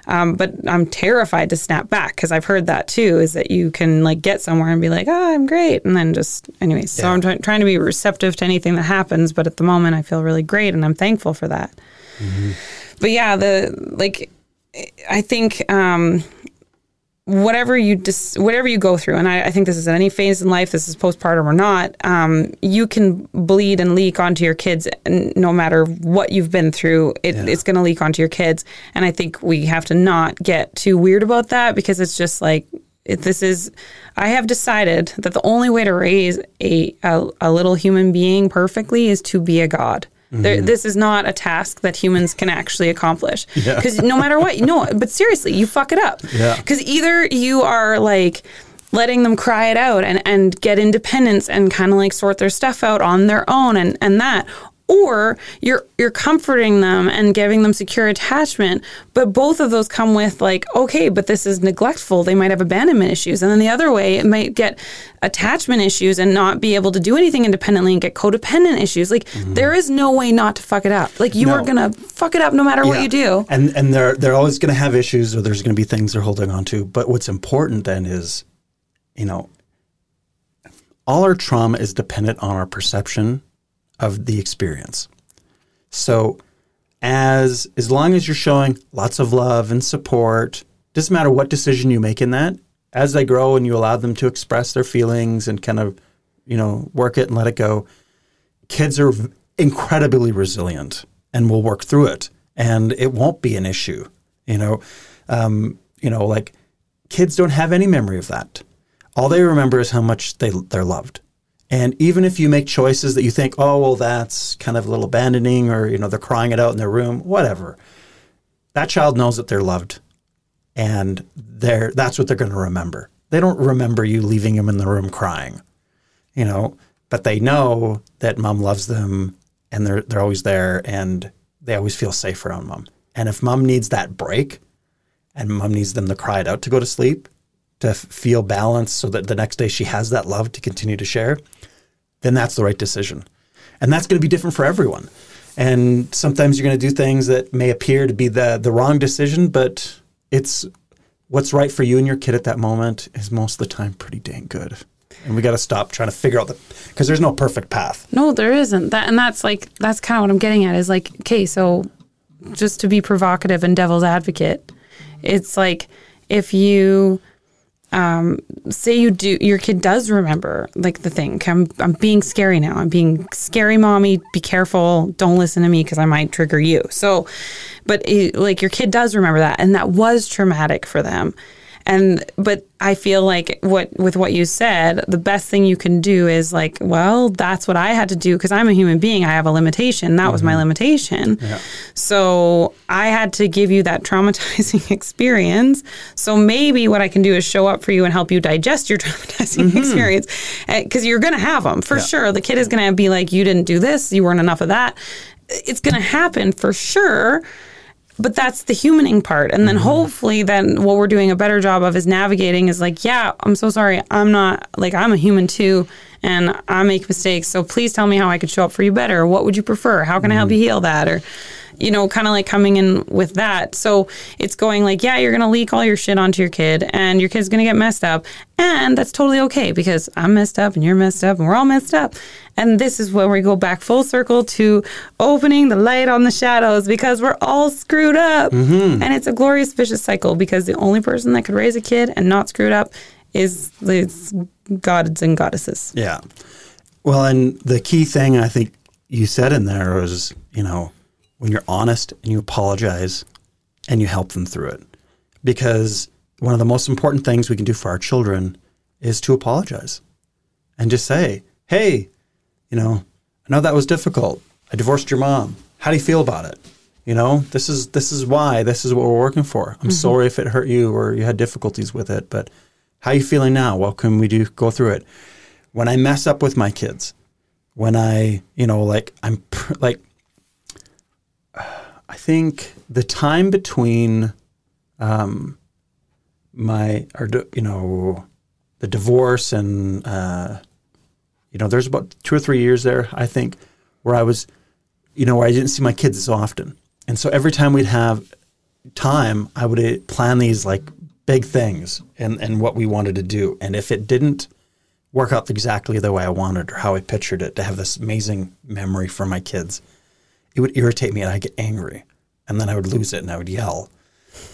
Um, but I'm terrified to snap back because I've heard that too. Is that you can like get somewhere and be like, "Oh, I'm great," and then just anyways. So I'm try- trying to be receptive to anything that happens. But at the moment, I feel really great, and I'm thankful for that. But yeah, the like, I think um, whatever you dis- whatever you go through, and I, I think this is at any phase in life, this is postpartum or not, um, you can bleed and leak onto your kids, no matter what you've been through, it, it's going to leak onto your kids. And I think we have to not get too weird about that because it's just like it, this is. I have decided that the only way to raise a a, a little human being perfectly is to be a god. There, mm-hmm. this is not a task that humans can actually accomplish. *laughs* Because no matter what, no, but seriously, you fuck it up. Yeah. Because either you are like letting them cry it out and, and get independence and kind of like sort their stuff out on their own and, and that. Or you're you're comforting them and giving them secure attachment, but both of those come with like, okay, but this is neglectful. They might have abandonment issues, and then the other way, it might get attachment issues and not be able to do anything independently and get codependent issues. Like mm-hmm. there is no way not to fuck it up. Like you No. are gonna fuck it up no matter what you do. And and they're they're always going to have issues, or there's going to be things they're holding on to. But what's important then is, you know, all our trauma is dependent on our perception of the experience. So, as as long as you're showing lots of love and support, doesn't matter what decision you make in that. As they grow and you allow them to express their feelings and kind of, you know, work it and let it go, kids are incredibly resilient and will work through it and it won't be an issue you know um, you know like kids don't have any memory of that all they remember is how much they they're loved and even if you make choices that you think oh well that's kind of a little abandoning or you know they're crying it out in their room whatever that child knows that they're loved and they're that's what they're going to remember they don't remember you leaving them in the room crying you know, but they know that mom loves them and they're they're always there and they always feel safe around mom. And if mom needs that break and mom needs them to cry it out to go to sleep, to feel balanced so that the next day she has that love to continue to share, then that's the right decision. And that's going to be different for everyone. And sometimes you're going to do things that may appear to be the the wrong decision, but it's what's right for you and your kid at that moment is most of the time pretty dang good. And we got to stop trying to figure out the because there's no perfect path. No, there isn't. That and that's like that's kind of what I'm getting at is like, okay, so just to be provocative and devil's advocate, it's like if you um, say you do your kid does remember like the thing. I'm, I'm being scary now. I'm being scary mommy. Be careful. Don't listen to me because i might trigger you. So but it, like your kid does remember that and that was traumatic for them and but i feel like what with what you said the best thing you can do is like well that's what i had to do because i'm a human being. I have a limitation. That was my mm-hmm. limitation. So i had to give you that traumatizing *laughs* experience. So maybe what i can do is show up for you and help you digest your *laughs* traumatizing mm-hmm. experience eh, because you're going to have them for sure. The kid is going to be like you didn't do this. You weren't enough of that. It's going to happen for sure but that's the humaning part. And then mm-hmm. hopefully then what we're doing a better job of is navigating is like yeah i'm so sorry. I'm not like i'm a human too and i make mistakes so please tell me how i could show up for you better. What would you prefer? How can i help mm-hmm. you heal that? Or you know kind of like coming in with that. So it's going like yeah you're gonna leak all your shit onto your kid and your kid's gonna get messed up and that's totally okay because i'm messed up and you're messed up and we're all messed up. And this is where we go back full circle to opening the light on the shadows because we're all screwed up. Mm-hmm. And it's a glorious vicious cycle because the only person that could raise a kid and not screwed up is, is gods and goddesses. Yeah. Well, and the key thing I think you said in there was, you know, when you're honest and you apologize and you help them through it. Because one of the most important things we can do for our children is to apologize and just say, hey, you know, I know that was difficult. I divorced your mom. How do you feel about it? You know, this is this is why. This is what we're working for. I'm mm-hmm. sorry if it hurt you or you had difficulties with it, but how are you feeling now? What can we do? Go through it. When I mess up with my kids, when I, you know, like I'm pr- like, *sighs* I think the time between um, my, or you know, the divorce and uh, you know, there's about two or three years there, I think, where I was, you know, where I didn't see my kids as often. And so every time we'd have time, I would uh, plan these like big things and, and what we wanted to do. And if it didn't work out exactly the way I wanted or how I pictured it, to have this amazing memory for my kids, it would irritate me and I'd get angry. And then I would lose it and I would yell.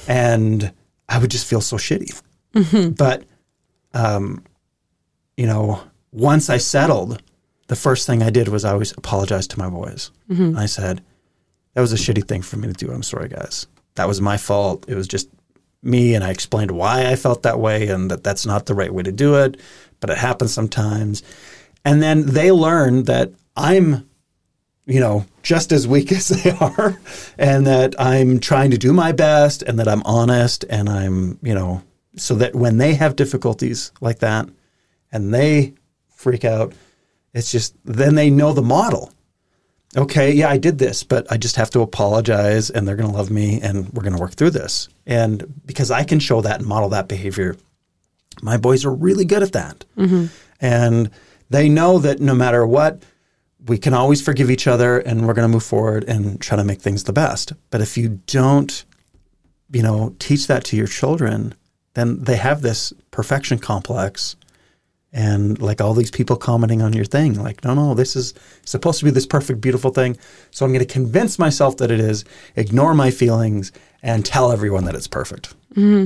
And I would just feel so shitty. But, um, you know, once I settled, the first thing I did was I always apologized to my boys. I said, that was a shitty thing for me to do. I'm sorry, guys. That was my fault. It was just me, and I explained why I felt that way and that that's not the right way to do it, but it happens sometimes. And then they learn that I'm, you know, just as weak *laughs* as they are, and that I'm trying to do my best, and that I'm honest, and I'm, you know, so that when they have difficulties like that, and they freak out, it's just then they know the model okay, yeah, I did this, but I just have to apologize and they're going to love me and we're going to work through this. And because I can show that and model that behavior, my boys are really good at that. Mm-hmm. And they know that no matter what, we can always forgive each other and we're going to move forward and try to make things the best. But if you don't, you know, teach that to your children, then they have this perfection complex and like all these people commenting on your thing like no no this is supposed to be this perfect beautiful thing so i'm going to convince myself that it is ignore my feelings and tell everyone that it's perfect mm-hmm.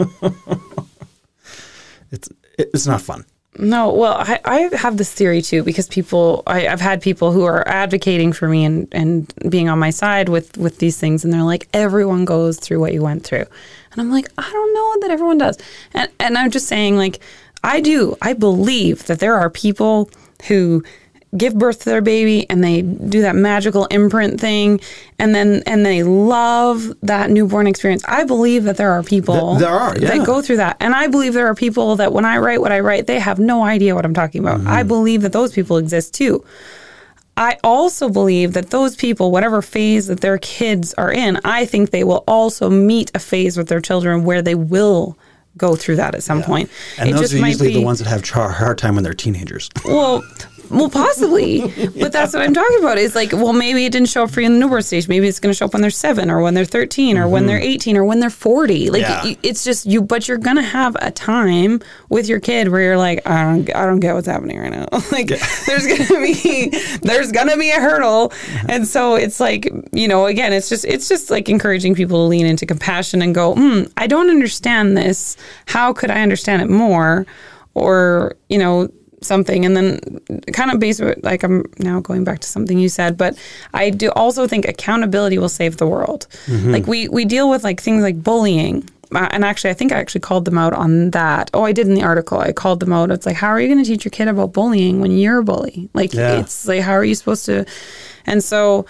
*laughs* it's it's not fun No, well, I, I have this theory too because people, I, I've had people who are advocating for me and, and being on my side with, with these things, and they're like, everyone goes through what you went through. And I'm like, I don't know that everyone does. And, and I'm just saying, like, I do. I believe that there are people who give birth to their baby and they do that magical imprint thing and then and they love that newborn experience. I believe that there are people Th- there are, yeah. that go through that. And I believe there are people that when I write what I write, they have no idea what I'm talking about. Mm-hmm. I believe that those people exist too. I also believe that those people, whatever phase that their kids are in, I think they will also meet a phase with their children where they will go through that at some point. and those are usually the ones that have a hard time when they're teenagers well, well, possibly, *laughs* but that's what I'm talking about. Is like, well, maybe it didn't show up for you in the newborn stage. Maybe it's going to show up when they're seven, or when they're 13, or when they're 18, or when they're 40. Like, Yeah. it- it's just you. But you're going to have a time with your kid where you're like, I don't, I don't get what's happening right now. *laughs* like, *laughs* there's going to be, there's going to be a hurdle, and so it's like, you know, again, it's just, it's just like encouraging people to lean into compassion and go, hmm, I don't understand this. How could I understand it more? Or, you know, something and then kind of based like I'm now going back to something you said but I do also think accountability will save the world. Like we we deal with like things like bullying uh, and actually I think I actually called them out on that. Oh I did in the article. I called them out. It's like how are you going to teach your kid about bullying when you're a bully? Like Yeah. it's like how are you supposed to and so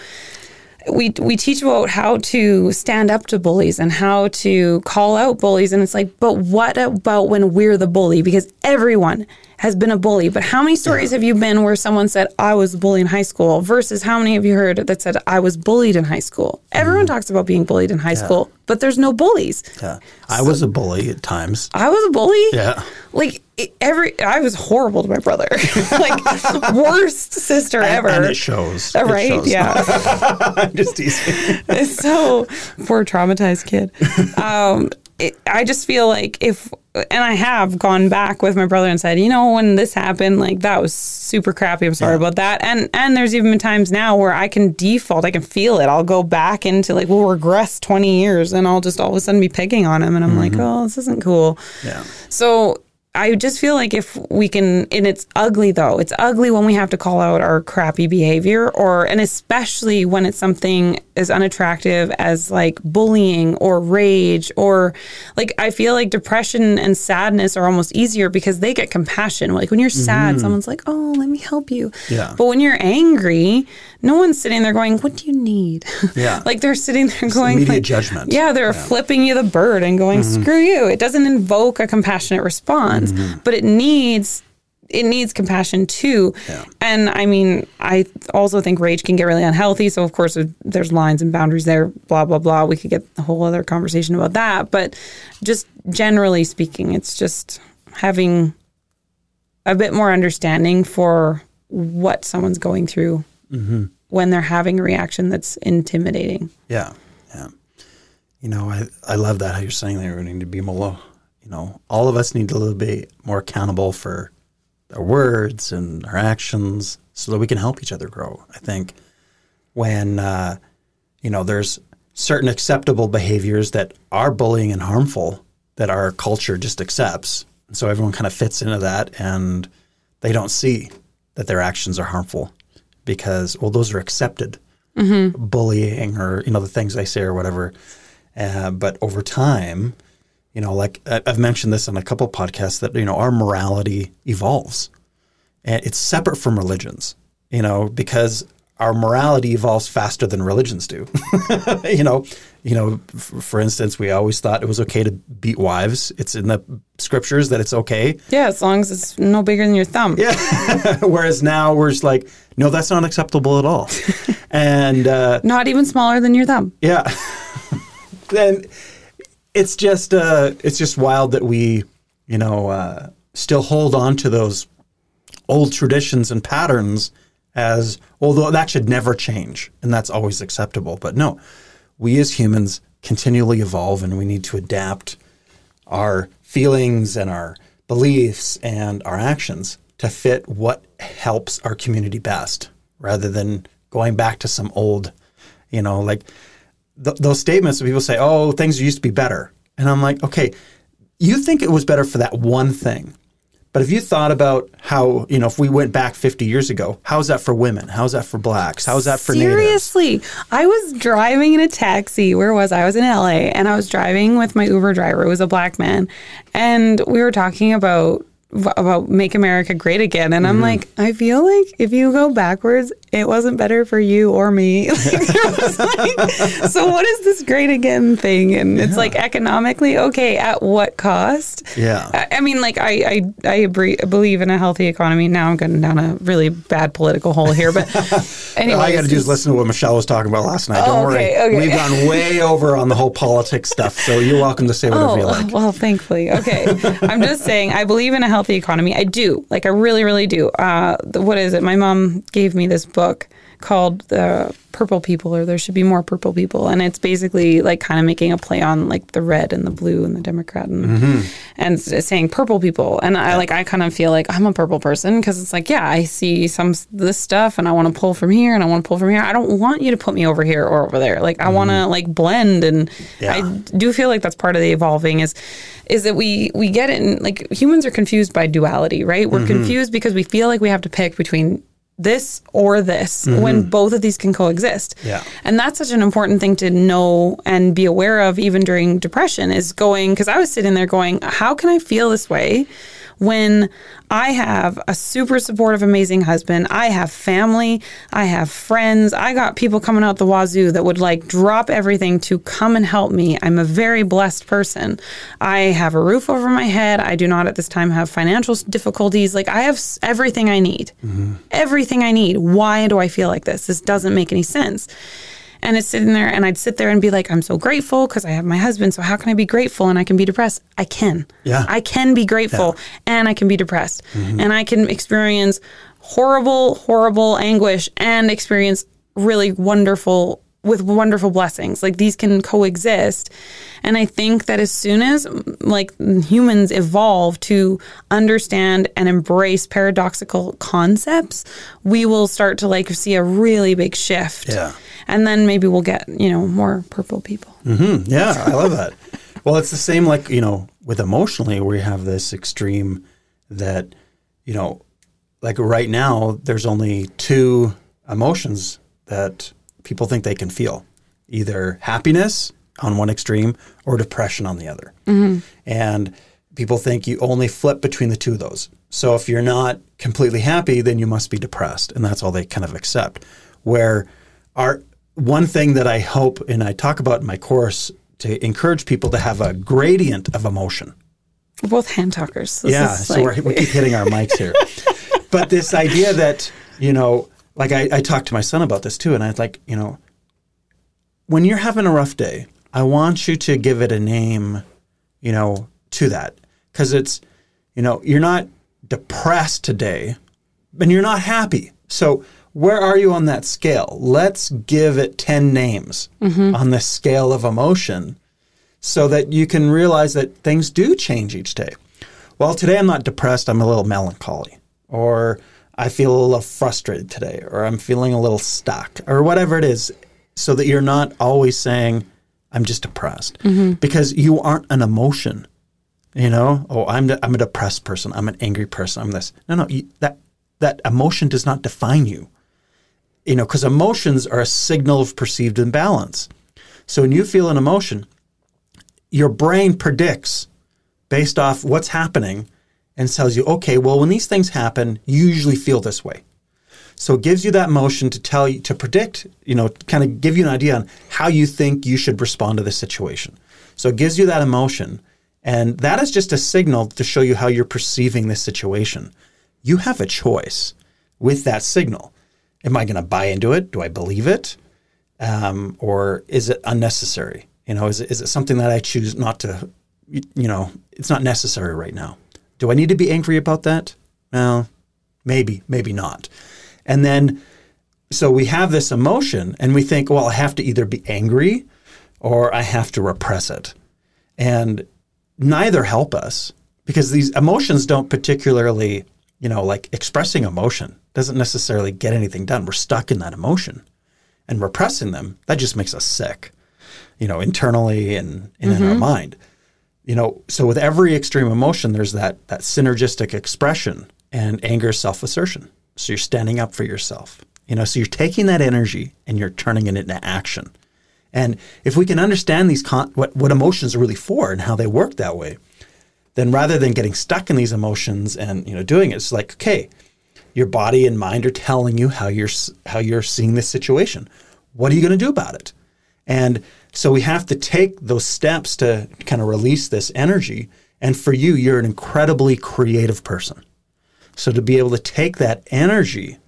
we we teach about how to stand up to bullies and how to call out bullies and it's like but what about when we're the bully? Because everyone has been a bully but how many stories have you been where someone said I was bully in high school versus how many have you heard that said I was bullied in high school everyone talks about being bullied in high school but there's no bullies. Yeah. I was a bully at times. I was a bully? Yeah. Like it- every I was horrible to my brother. *laughs* Like *laughs* worst sister ever. and it shows. It right? shows. yeah. *laughs* I'm just teasing. So poor traumatized kid. Um, it, I just feel like if, and I have gone back with my brother and said, you know, when this happened, like that was super crappy. I'm sorry about that. And and there's even been times now where I can default, I can feel it. I'll go back into like we'll regress 20 years, and I'll just all of a sudden be picking on him, and I'm mm-hmm. like, oh, this isn't cool. yeah So I just feel like if we can, and it's ugly though. It's ugly when we have to call out our crappy behavior, or and especially when it's something as unattractive as like bullying or rage, or like I feel like depression and sadness are almost easier because they get compassion. Like when you're sad, mm-hmm. someone's like, "Oh, let me help you." Yeah. But when you're angry, no one's sitting there going, "What do you need?" *laughs* Yeah. like they're sitting there going, immediate like, judgment. Yeah, they're flipping you the bird and going, Mm-hmm. "Screw you." It doesn't invoke a compassionate response, but it needs it needs compassion too. Yeah. And I mean, I also think rage can get really unhealthy. So of course, there's lines and boundaries there. Blah blah blah. We could get a whole other conversation about that. But just generally speaking, it's just having a bit more understanding for what someone's going through Mm-hmm. When they're having a reaction that's intimidating. Yeah, yeah. You know, I I love that how you're saying that we need to be more. You know, all of us need to little be more accountable for our words and our actions, so that we can help each other grow. I think when uh, you know there's certain acceptable behaviors that are bullying and harmful that our culture just accepts, and so everyone kind of fits into that, and they don't see that their actions are harmful because well, those are accepted bullying or you know the things they say or whatever. Uh, but over time, you know, like I've mentioned this on a couple podcasts that you know our morality evolves, and it's separate from religions. You know, because our morality evolves faster than religions do. *laughs* you know, you know. f- For instance, we always thought it was okay to beat wives. It's in the scriptures that it's okay. Yeah, as long as it's no bigger than your thumb. Yeah. *laughs* Whereas now we're just like, no, that's not acceptable at all. *laughs* and uh, Not even smaller than your thumb. yeah. *laughs* then it's just uh, it's just wild that we, you know, uh, still hold on to those old traditions and patterns as although that should never change and that's always acceptable. But no, we as humans continually evolve and we need to adapt our feelings and our beliefs and our actions to fit what helps our community best rather than going back to some old, you know, like th- those statements that people say, oh, things used to be better. And I'm like, okay, you think it was better for that one thing. But if you thought about how, you know, if we went back 50 years ago, how's that for women? How's that for blacks? How's that for natives? Seriously, I was driving in a taxi. Where was I? I was in LA and I was driving with my Uber driver. It was a black man. And we were talking about about make America great again. And Mm-hmm. I'm like, I feel like if you go backwards, it wasn't better for you or me. *laughs* Like, like- so what is this great again thing? And it's like economically, okay, at what cost? Yeah. I I mean, like I I, I agree, believe in a healthy economy. Now I'm getting down a really bad political hole here, but anyway, *laughs* All I got to do is listen to what Michelle was talking about last night. Don't Oh, okay, worry. okay. We've gone way over on the whole politics stuff. So you're welcome to say whatever you Oh, like. well, thankfully. Okay. *laughs* I'm just saying, I believe in a healthy economy. I do. Like, I really, really do. Uh, what is it? My mom gave me this book called The Purple People, or There Should Be More Purple People. And it's basically like kind of making a play on like the red and the blue and the Democrat and, Mm-hmm. and saying purple people. And I like, I kind of feel like I'm a purple person because it's like, yeah, I see some this stuff and I want to pull from here and I want to pull from here. I don't want you to put me over here or over there. Like, I want to like blend. And Mm-hmm. Yeah. I do feel like that's part of the evolving is is that we we get it in like humans are confused by duality right we're confused because we feel like we have to pick between this or this mm-hmm. when both of these can coexist Yeah. and that's such an important thing to know and be aware of even during depression is going because i was sitting there going how can i feel this way when I have a super supportive, amazing husband. I have family. I have friends. I got people coming out the wazoo that would like drop everything to come and help me. I'm a very blessed person. I have a roof over my head. I do not at this time have financial difficulties. Like I have everything I need. Mm-hmm. Everything I need. Why do I feel like this? This doesn't make any sense. And it's sitting there, and I'd sit there and be like, I'm so grateful because I have my husband. So, how can I be grateful and I can be depressed? I can. Yeah. I can be grateful and I can be depressed. Mm-hmm. And I can experience horrible, horrible anguish and experience really wonderful with wonderful blessings. Like these can coexist. And I think that as soon as like humans evolve to understand and embrace paradoxical concepts, we will start to like see a really big shift. Yeah. And then maybe we'll get, you know, more purple people. Hmm, yeah, I love that. well, it's the same like, you know, with emotionally, we have this extreme that, you know, like right now, there's only two emotions that people think they can feel either happiness on one extreme or depression on the other. And people think you only flip between the two of those. So if you're not completely happy, then you must be depressed. And that's all they kind of accept. Where our one thing that I hope and I talk about in my course to encourage people to have a gradient of emotion. We're both hand talkers. This yeah, so like- we're, we keep *laughs* hitting our mics here. but this idea that, you know, like I, I talked to my son about this too, and I was like, you know, when you're having a rough day, I want you to give it a name, you know, to that. Because it's, you know, you're not depressed today, and you're not happy. So where are you on that scale? Let's give it 10 names mm-hmm. on the scale of emotion so that you can realize that things do change each day. Well, today I'm not depressed, I'm a little melancholy, or I feel a little frustrated today, or I'm feeling a little stuck, or whatever it is, so that you're not always saying, I'm just depressed, mm-hmm. because you aren't an emotion. You know, oh, I'm de- I'm a depressed person. I'm an angry person. I'm this. No, no, you, that that emotion does not define you. You know, because emotions are a signal of perceived imbalance. So when you feel an emotion, your brain predicts based off what's happening and tells you, okay, well, when these things happen, you usually feel this way. So it gives you that motion to tell you, to predict, you know, kind of give you an idea on how you think you should respond to the situation. So it gives you that emotion. And that is just a signal to show you how you're perceiving this situation. You have a choice with that signal. Am I going to buy into it? Do I believe it? um, or is it unnecessary? You know, is it, is it something that I choose not to? You, you know, it's not necessary right now. Do I need to be angry about that? Well, maybe, maybe not. And then, so we have this emotion, and we think, well, I have to either be angry or I have to repress it, and neither help us because these emotions don't particularly, you know, like expressing emotion doesn't necessarily get anything done. We're stuck in that emotion and repressing them, that just makes us sick, you know, internally and, and in our mm-hmm. mind. You know, so with every extreme emotion, there's that that synergistic expression and anger self-assertion. So you're standing up for yourself. You know, so you're taking that energy and you're turning it into action. And if we can understand these con- what what emotions are really for and how they work that way, then rather than getting stuck in these emotions and you know doing it, it's like okay, your body and mind are telling you how you're how you're seeing this situation. What are you going to do about it? And so we have to take those steps to kind of release this energy. And for you, you're an incredibly creative person. So to be able to take that energy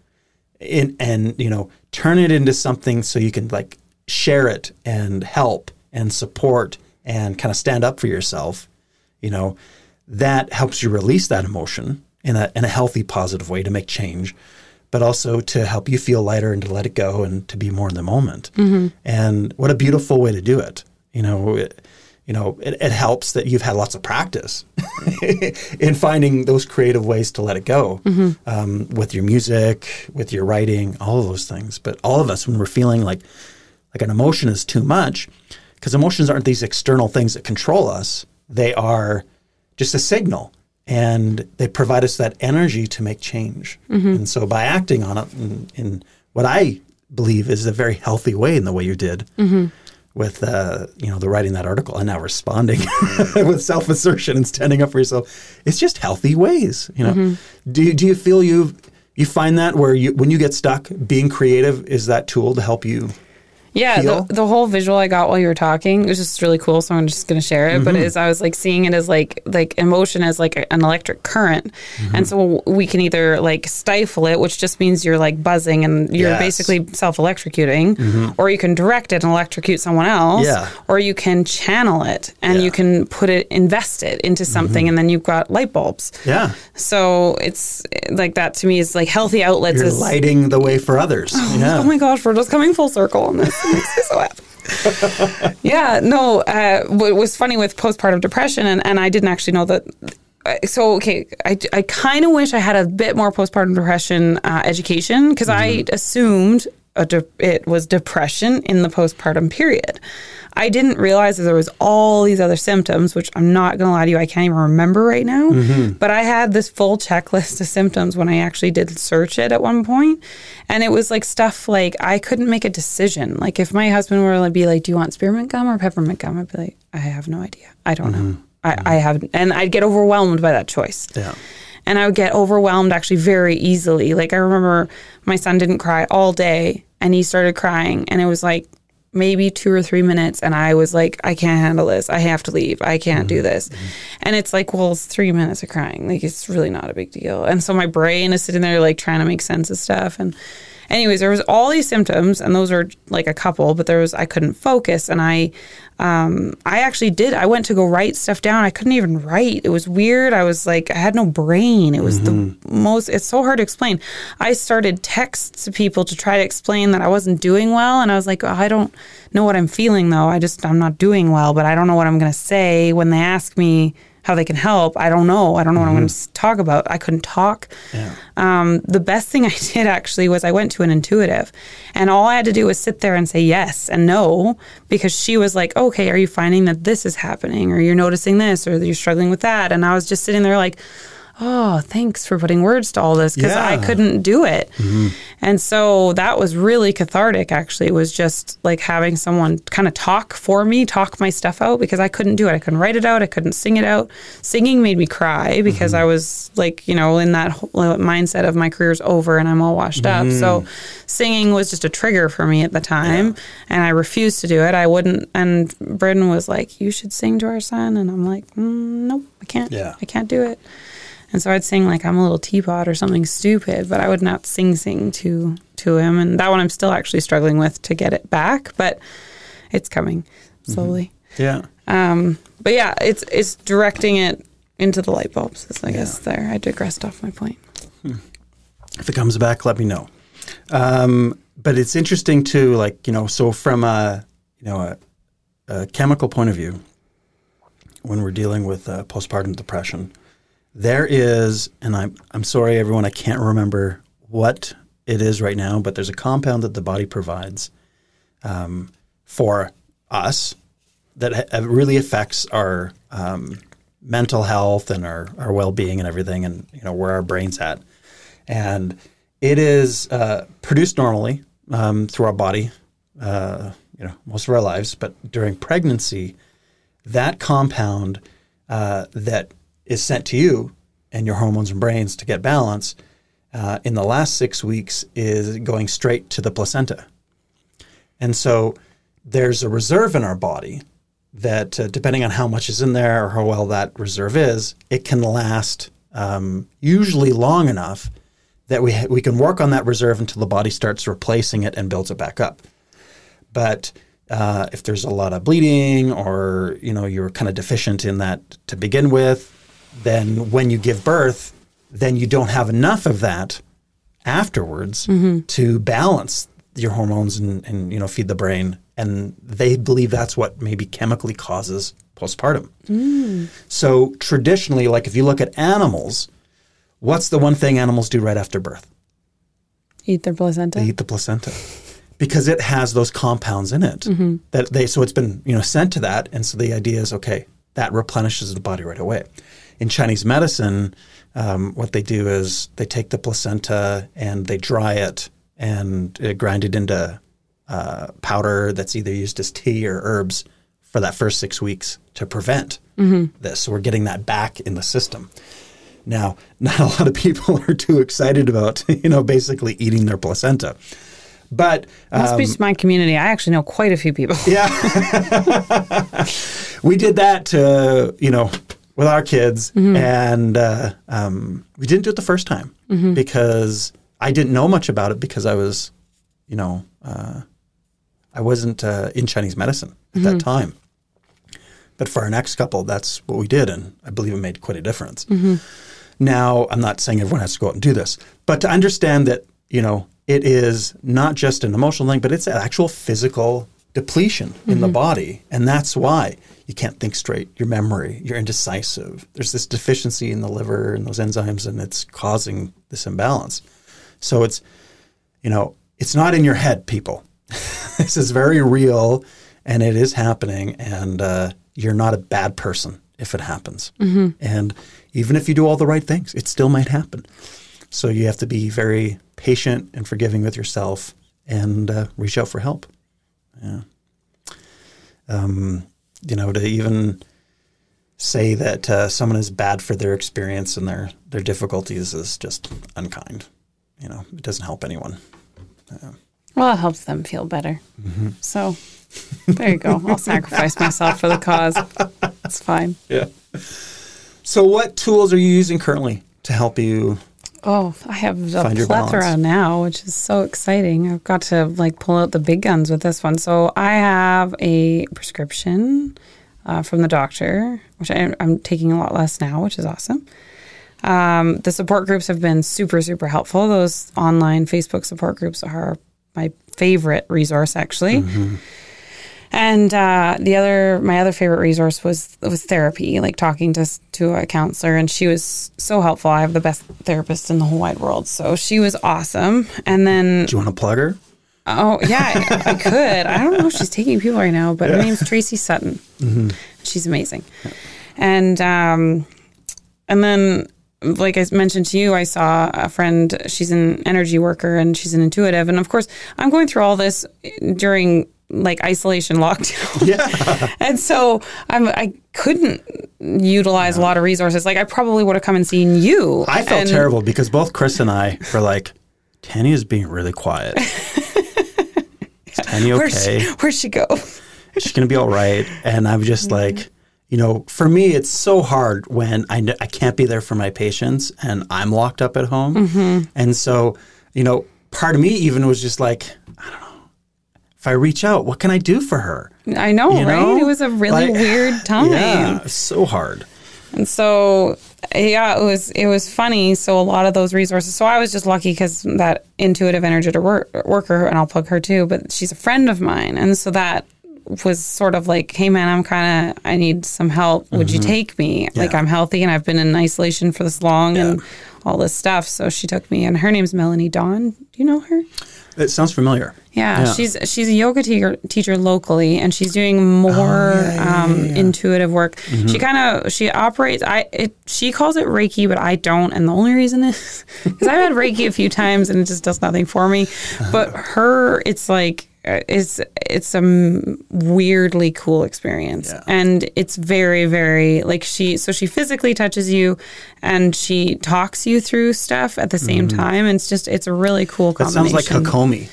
in, and you know turn it into something so you can like share it and help and support and kind of stand up for yourself, you know, that helps you release that emotion in a in a healthy, positive way to make change, but also to help you feel lighter and to let it go and to be more in the moment. And what a beautiful way to do it. You know, it, you know, it, it helps that you've had lots of practice *laughs* in finding those creative ways to let it go um, with your music, with your writing, all of those things. But all of us, when we're feeling like like an emotion is too much, because emotions aren't these external things that control us. They are just a signal, and they provide us that energy to make change. Mm-hmm. And so, by acting on it in, in what I believe is a very healthy way, in the way you did, mm-hmm. with uh, you know the writing that article and now responding *laughs* with self assertion and standing up for yourself, it's just healthy ways. You know, mm-hmm. do you, do you feel you you find that where you when you get stuck, being creative is that tool to help you? Yeah, the, the whole visual I got while you were talking was just really cool. So I'm just going to share it. But Mm-hmm. as I was like seeing it as like like emotion as like a- an electric current, Mm-hmm. and so we can either like stifle it, which just means you're like buzzing and you're Yes. Mm-hmm. basically self electrocuting, or you can direct it and electrocute someone else, Yeah. or you can channel it and Yeah. Mm-hmm. you can put it invest it into something, and then you've got light bulbs. Yeah, So it's like that to me is like healthy outlets. you're is, lighting the way for others. Yeah. Oh my gosh, we're just coming full circle on this. Makes *laughs* me so happy. yeah, no, uh, what was funny with postpartum depression, and, and I didn't actually know that. uh, So, okay, I, I kind of wish I had a bit more postpartum depression uh, education because I assumed a de- it was depression in the postpartum period. I didn't realize that there was all these other symptoms, which I'm not going to lie to you, I can't even remember right now. Mm-hmm. But I had this full checklist of symptoms when I actually did search it at one point, and it was like stuff like I couldn't make a decision. Like if my husband were to be like, "Do you want spearmint gum or peppermint gum?" I'd be like, "I have no idea. I don't know. Mm-hmm. I, I mm-hmm. have," and I'd get overwhelmed by that choice Yeah. and I would get overwhelmed actually very easily. Like I remember my son didn't cry all day and he started crying and it was like maybe 2 or 3 minutes and I was like I can't handle this. I have to leave. I can't do mm-hmm. this. Mm-hmm. And it's like well it's 3 minutes of crying. Like it's really not a big deal. And so my brain is sitting there like trying to make sense of stuff and anyways there was all these symptoms and those are like a couple but there was i couldn't focus and i um, i actually did i went to go write stuff down. I couldn't even write. It was weird. I was like i had no brain. It was the most it's so hard to explain. I started texts to people to try to explain that i wasn't doing well and i was like oh, i don't know what i'm feeling though. I just i'm not doing well but i don't know what i'm going to say when they ask me how they can help i don't know. I don't know what i'm going to talk about. I couldn't talk. Yeah. um, the best thing *laughs* I did actually was I went to an intuitive, and all I had to do was sit there and say yes and no because she was like, "Okay, are you finding that this is happening, or you're noticing this, or you're struggling with that?" And I was just sitting there like, "Oh, thanks for putting words to all this because I couldn't do it." Mm-hmm. And so that was really cathartic. Actually, it was just like having someone kind of talk for me, talk my stuff out because I couldn't do it. I couldn't write it out. I couldn't sing it out. Singing made me cry because mm-hmm. I was like, you know, in that whole uh, mindset of my career's over and I'm all washed up. Mm-hmm. So singing was just a trigger for me at the time, and I refused to do it. I wouldn't. And Britton was like, "You should sing to our son," and I'm like, mm, "Nope, I can't. Yeah. I can't do it." And so I'd sing like I'm a little teapot or something stupid, but I would not sing sing to to him. And that one I'm still actually struggling with to get it back, but it's coming slowly. Yeah. Um, but yeah, it's it's directing it into the light bulbs. Is I guess there. I digressed off my point. If it comes back, let me know. Um, but it's interesting too, like you know, so from a you know a, a chemical point of view, when we're dealing with uh, postpartum depression, there is, and I'm I'm sorry, everyone, I can't remember what it is right now, but there's a compound that the body provides um, for us that ha- really affects our um, mental health and our, our well-being and everything and you know where our brain's at. And it is uh, produced normally um, through our body uh, you know most of our lives but during pregnancy that compound uh, that is sent to you and your hormones and brains to get balance uh, in the last six weeks is going straight to the placenta and so there's a reserve in our body that, uh, depending on how much is in there or how well that reserve is, it can last um, usually long enough that we, ha- we can work on that reserve until the body starts replacing it and builds it back up. But uh, if there's a lot of bleeding or you know you're kind of deficient in that to begin with, then when you give birth, then you don't have enough of that afterwards mm-hmm. to balance your hormones and, and you know feed the brain. And they believe that's what maybe chemically causes postpartum. Mm. So traditionally like if you look at animals what's the one thing animals do right after birth? Eat their placenta. they eat the placenta. Because it has those compounds in it mm-hmm. that they so it's been you know sent to that. And so the idea is okay that replenishes the body right away in chinese medicine um, what they do is they take the placenta and they dry it and uh, grind it into uh, powder that's either used as tea or herbs for that first six weeks to prevent this so we're getting that back in the system now, *laughs* not a lot of people are too excited about, *laughs* you know, basically eating their placenta. But um, be my community. I actually know quite a few people. yeah, *laughs* we did that to, you know, with our kids, and uh, um, we didn't do it the first time because I didn't know much about it because I was, you know, uh, I wasn't uh, in Chinese medicine at that time. But for our next couple, that's what we did, and I believe it made quite a difference. Now, I'm not saying everyone has to go out and do this, but to understand that, you know, it is not just an emotional thing, but it's an actual physical depletion in the body. And that's why you can't think straight, your memory, you're indecisive. There's this deficiency in the liver and those enzymes, and it's causing this imbalance. So it's, you know, it's not in your head, people. *laughs* this is very real. and it is happening, and uh, you're not a bad person if it happens. And even if you do all the right things, it still might happen. So you have to be very patient and forgiving with yourself, and uh, reach out for help. Yeah. Um, you know, to even say that uh, someone is bad for their experience and their their difficulties is just unkind. You know, it doesn't help anyone. Well, it helps them feel better. Mm-hmm. So there you go. I'll sacrifice myself for the cause. It's fine. Yeah. So, what tools are you using currently to help you? Oh, I have a Find plethora now, which is so exciting. I've got to like pull out the big guns with this one. So I have a prescription uh, from the doctor, which I, I'm taking a lot less now, which is awesome. Um, the support groups have been super, super helpful. Those online Facebook support groups are my favorite resource, actually. And uh, the other, my other favorite resource was was therapy, like talking to to a counselor, and she was so helpful. I have the best therapist in the whole wide world, so she was awesome. And then, Do you want to plug her? oh yeah, I, I *laughs* could. I don't know if she's taking people right now, but her name's Tracy Sutton. She's amazing. And um, and then, like I mentioned to you, I saw a friend. She's an energy worker and she's an intuitive. And of course, I'm going through all this during like isolation lockdown. Yeah. *laughs* and so I'm I couldn't utilize a lot of resources. Like I probably would have come and seen you. I felt And- terrible because both Chris and I were like, Tanny is being really quiet. is Tanny *laughs* okay? she, where'd she go? She's going to be all right. And I'm just mm-hmm. like, you know, for me, it's so hard when I, I can't be there for my patients and I'm locked up at home. Mm-hmm. And so, you know, part of me even was just like, I don't know. If I reach out, what can I do for her? I know, You right? know? It was a really Like, weird *sighs* time. Yeah, so hard. And so, yeah, it was it was funny. So a lot of those resources. So I was just lucky because that intuitive energy work, worker, and I'll plug her too. But she's a friend of mine, and so that was sort of like, hey man, I'm kind of I need some help. Would you mm-hmm. take me? Like I'm healthy and I've been in isolation for this long and all this stuff. So she took me, and her name's Melanie Dawn. Do you know her? It sounds familiar. Yeah, Yeah. she's she's a yoga teacher, teacher locally, and she's doing more Oh, yeah, yeah, um, yeah, Mm-hmm. yeah. intuitive work. She kind of she operates. I it, she calls it Reiki, but I don't, and the only reason is *laughs* because I've had Reiki a few times and it just does nothing for me. *laughs* But her, it's like it's it's a m- weirdly cool experience, Yeah. and it's very very like she so she physically touches you, and she talks you through stuff at the same time. And it's just it's a really cool Mm-hmm. That combination. sounds like Hakomi.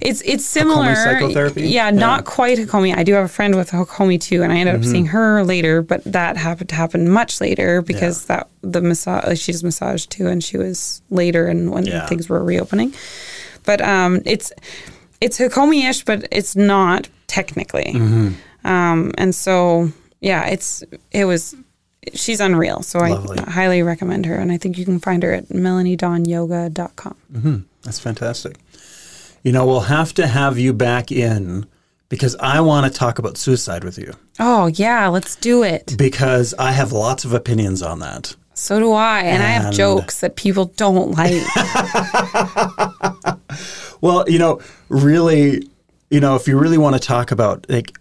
It's it's similar. psychotherapy? Yeah, not quite Hakomi. I do have a friend with Hakomi too, and I ended Mm-hmm. up seeing her later, but that happened to happen much later because that the massage like she does massage too, and she was later and when Yeah. things were reopening. But um, it's it's Hakomi-ish, but it's not technically. Mm-hmm. Um, and so yeah, it's it was. She's unreal, so Lovely. I highly recommend her, and I think you can find her at melaniedawnyoga.com. That's fantastic. You know, we'll have to have you back in because I want to talk about suicide with you Oh yeah, let's do it. because I have lots of opinions on that. So do I. And, I have jokes that people don't like. *laughs* Well, you know, really, you know, if you really want to talk about like,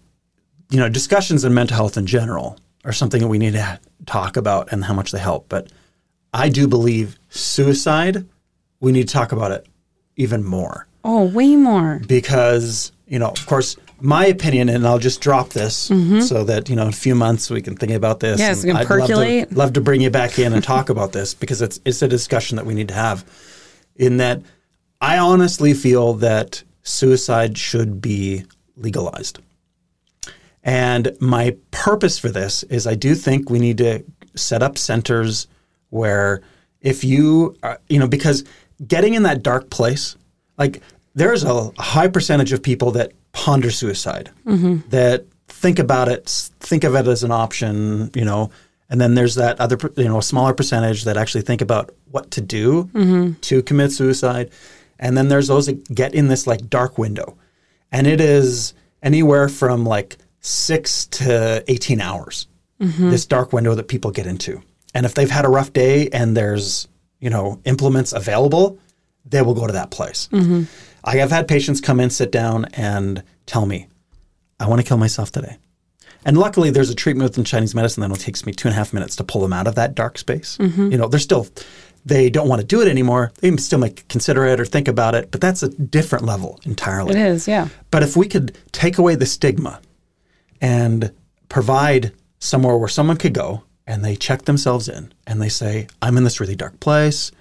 you know, discussions in mental health in general are something that we need to talk about and how much they help. But I do believe suicide, we need to talk about it even more oh, way more. because, you know, of course, my opinion, and I'll just drop this mm-hmm. so that, you know, in a few months we can think about this. Yes, we can I'd love to- percolate. Love to, bring you back in and talk about this because it's, it's a discussion that we need to have. In that, I honestly feel that suicide should be legalized. And my purpose for this is I do think we need to set up centers where if you, are, you know, because getting in that dark place, like there's a high percentage of people that ponder suicide, mm-hmm. that think about it, think of it as an option, you know, and then there's that other, you know, a smaller percentage that actually think about what to do mm-hmm. to commit suicide. And then there's those that get in this like dark window. And it is anywhere from like six to 18 hours, mm-hmm. this dark window that people get into. And if they've had a rough day and there's, you know, implements available, they will go to that place. Mm-hmm. I have had patients come in, sit down, and tell me, I want to kill myself today. And luckily, there's a treatment within Chinese medicine that only takes me two and a half minutes to pull them out of that dark space. Mm-hmm. You know, they're still, they don't want to do it anymore. They still might consider it or think about it, but that's a different level entirely. It is, yeah. But if we could take away the stigma and provide somewhere where someone could go and they check themselves in and they say, I'm in this really dark place.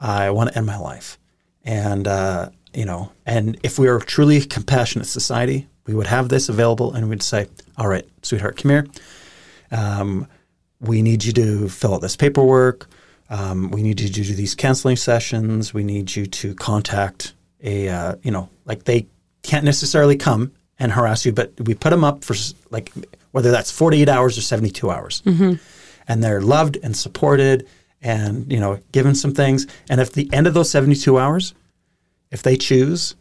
I want to end my life. And, uh, you know, and if we were truly a compassionate society, we would have this available and we'd say, all right, sweetheart, come here. Um, we need you to fill out this paperwork. Um, we need you to do these counseling sessions. We need you to contact a, uh, you know, like they can't necessarily come and harass you, but we put them up for like whether that's 48 hours or 72 hours. And they're loved and supported and, you know, given some things. And if the end of those 72 hours, if they choose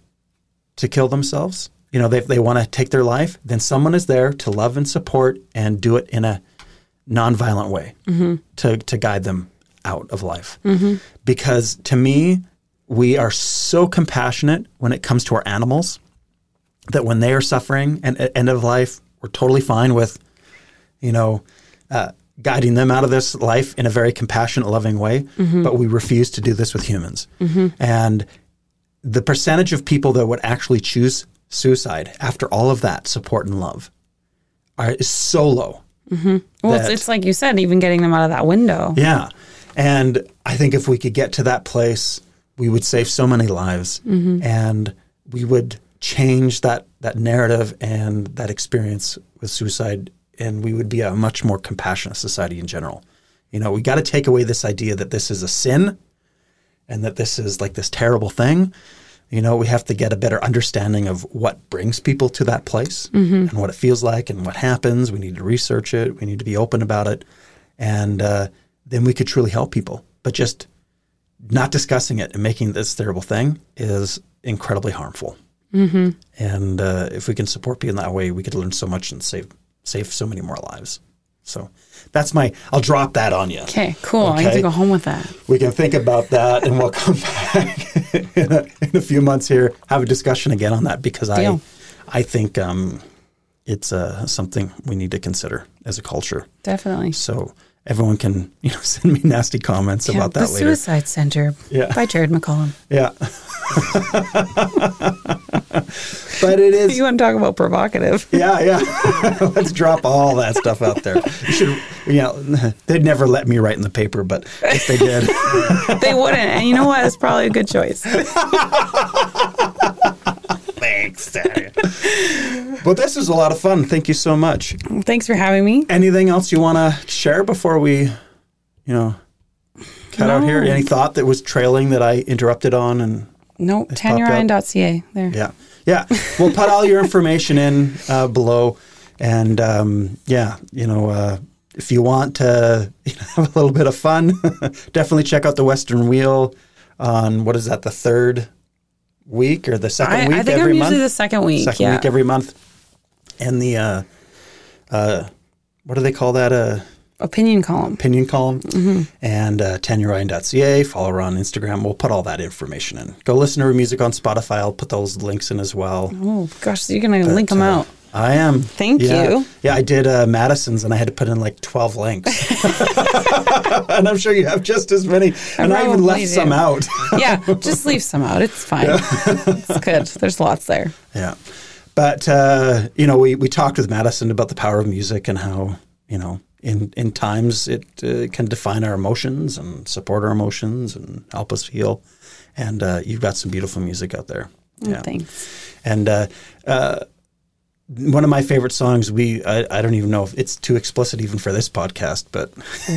to kill themselves, you know, they, they want to take their life, then someone is there to love and support and do it in a nonviolent way to, to guide them out of life. Mm-hmm. Because to me, we are so compassionate when it comes to our animals that when they are suffering and at end of life, we're totally fine with, you know, uh, guiding them out of this life in a very compassionate, loving way. Mm-hmm. But we refuse to do this with humans. Mm-hmm. And the percentage of people that would actually choose suicide after all of that support and love are, is so low. Well, it's, it's like you said, even getting them out of that window. Yeah. And I think if we could get to that place, we would save so many lives and we would change that, that narrative and that experience with suicide. And we would be a much more compassionate society in general. You know, we got to take away this idea that this is a sin and that this is like this terrible thing. You know, we have to get a better understanding of what brings people to that place and what it feels like and what happens. We need to research it. We need to be open about it. And uh, then we could truly help people. But just not discussing it and making this terrible thing is incredibly harmful. Mm-hmm. And uh, if we can support people in that way, we could learn so much and save save so many more lives. So that's my. I'll drop that on you. Okay, cool. I get Okay. to go home with that. We can think about that, and we'll come *laughs* back in a, in a few months here, have a discussion again on that because I, I think um, it's uh, something we need to consider as a culture. Definitely. So everyone can you know *laughs* send me nasty comments Yeah, about the that later. Suicide Center Yeah. by Jared McCollum. Yeah. *laughs* but it is *laughs* You want to talk about provocative? Yeah, yeah. Let's drop all that stuff out there. You should, you know, they'd never let me write in the paper, but if they did, they wouldn't. And you know what? It's probably a good choice. Thanks. but *laughs* this was a lot of fun. Thank you so much. Thanks for having me. Anything else you want to share before we, you know, cut out here? Any thought that was trailing that I interrupted on? And No, popped up. There. yeah, yeah, we'll put all your information in uh, below, and um, yeah, you know. Uh, if you want to *laughs* you know, have a little bit of fun, *laughs* definitely check out the Western Wheel on what is that, the third week or the second I, week I think every I'm month? usually the second week. second yeah. week every month. And the, uh, uh, what do they call that? Uh, Opinion column. opinion column. Mm-hmm. And uh, tanyaryan.ca. Follow her on Instagram. We'll put all that information in. Go listen to her music on Spotify. I'll put those links in as well. Oh, gosh, so you're going to link them uh, out. I am. Thank Yeah. you. Yeah, I did uh, Madison's and I had to put in like 12 links. *laughs* and I'm sure you have just as many. And I even left do. some out. *laughs* yeah, just leave some out. It's fine. it's good. There's lots there. Yeah. But, uh, you know, we, we talked with Madison about the power of music and how, you know, in, in times it uh, can define our emotions and support our emotions and help us heal. And uh, you've got some beautiful music out there. Oh, Thanks. And uh, uh, one of my favorite songs, we I, I don't even know if it's too explicit even for this podcast, but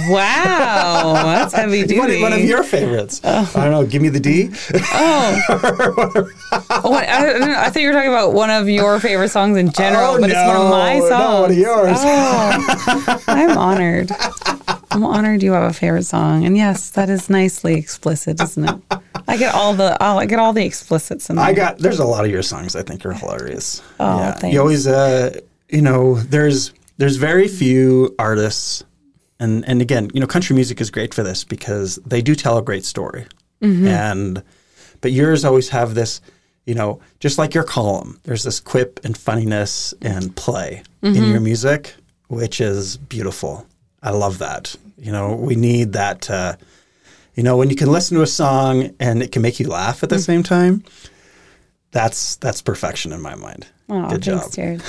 Wow, that's heavy duty. *laughs* one, one of your favorites. Oh. I don't know. Give me the D. Oh, *laughs* what, I, I thought you were talking about one of your favorite songs in general, Oh, but it's one of my no, songs. one of yours. Oh, I'm honored. *laughs* *laughs* I'm honored you have a favorite song, and yes, that is nicely explicit, isn't it? I get all the oh, I get all the explicits in there. I got there's a lot of your songs I think are hilarious. Oh, thanks. You always uh you know, there's there's very few artists and and again, you know, country music is great for this because they do tell a great story. Mm-hmm. And but yours always have this you know, just like your column, there's this quip and funniness and play in your music, which is beautiful. I love that. You know, we need that. Uh, you know, when you can listen to a song and it can make you laugh at the same time, that's that's perfection in my mind. Oh, Good thanks, job. *laughs*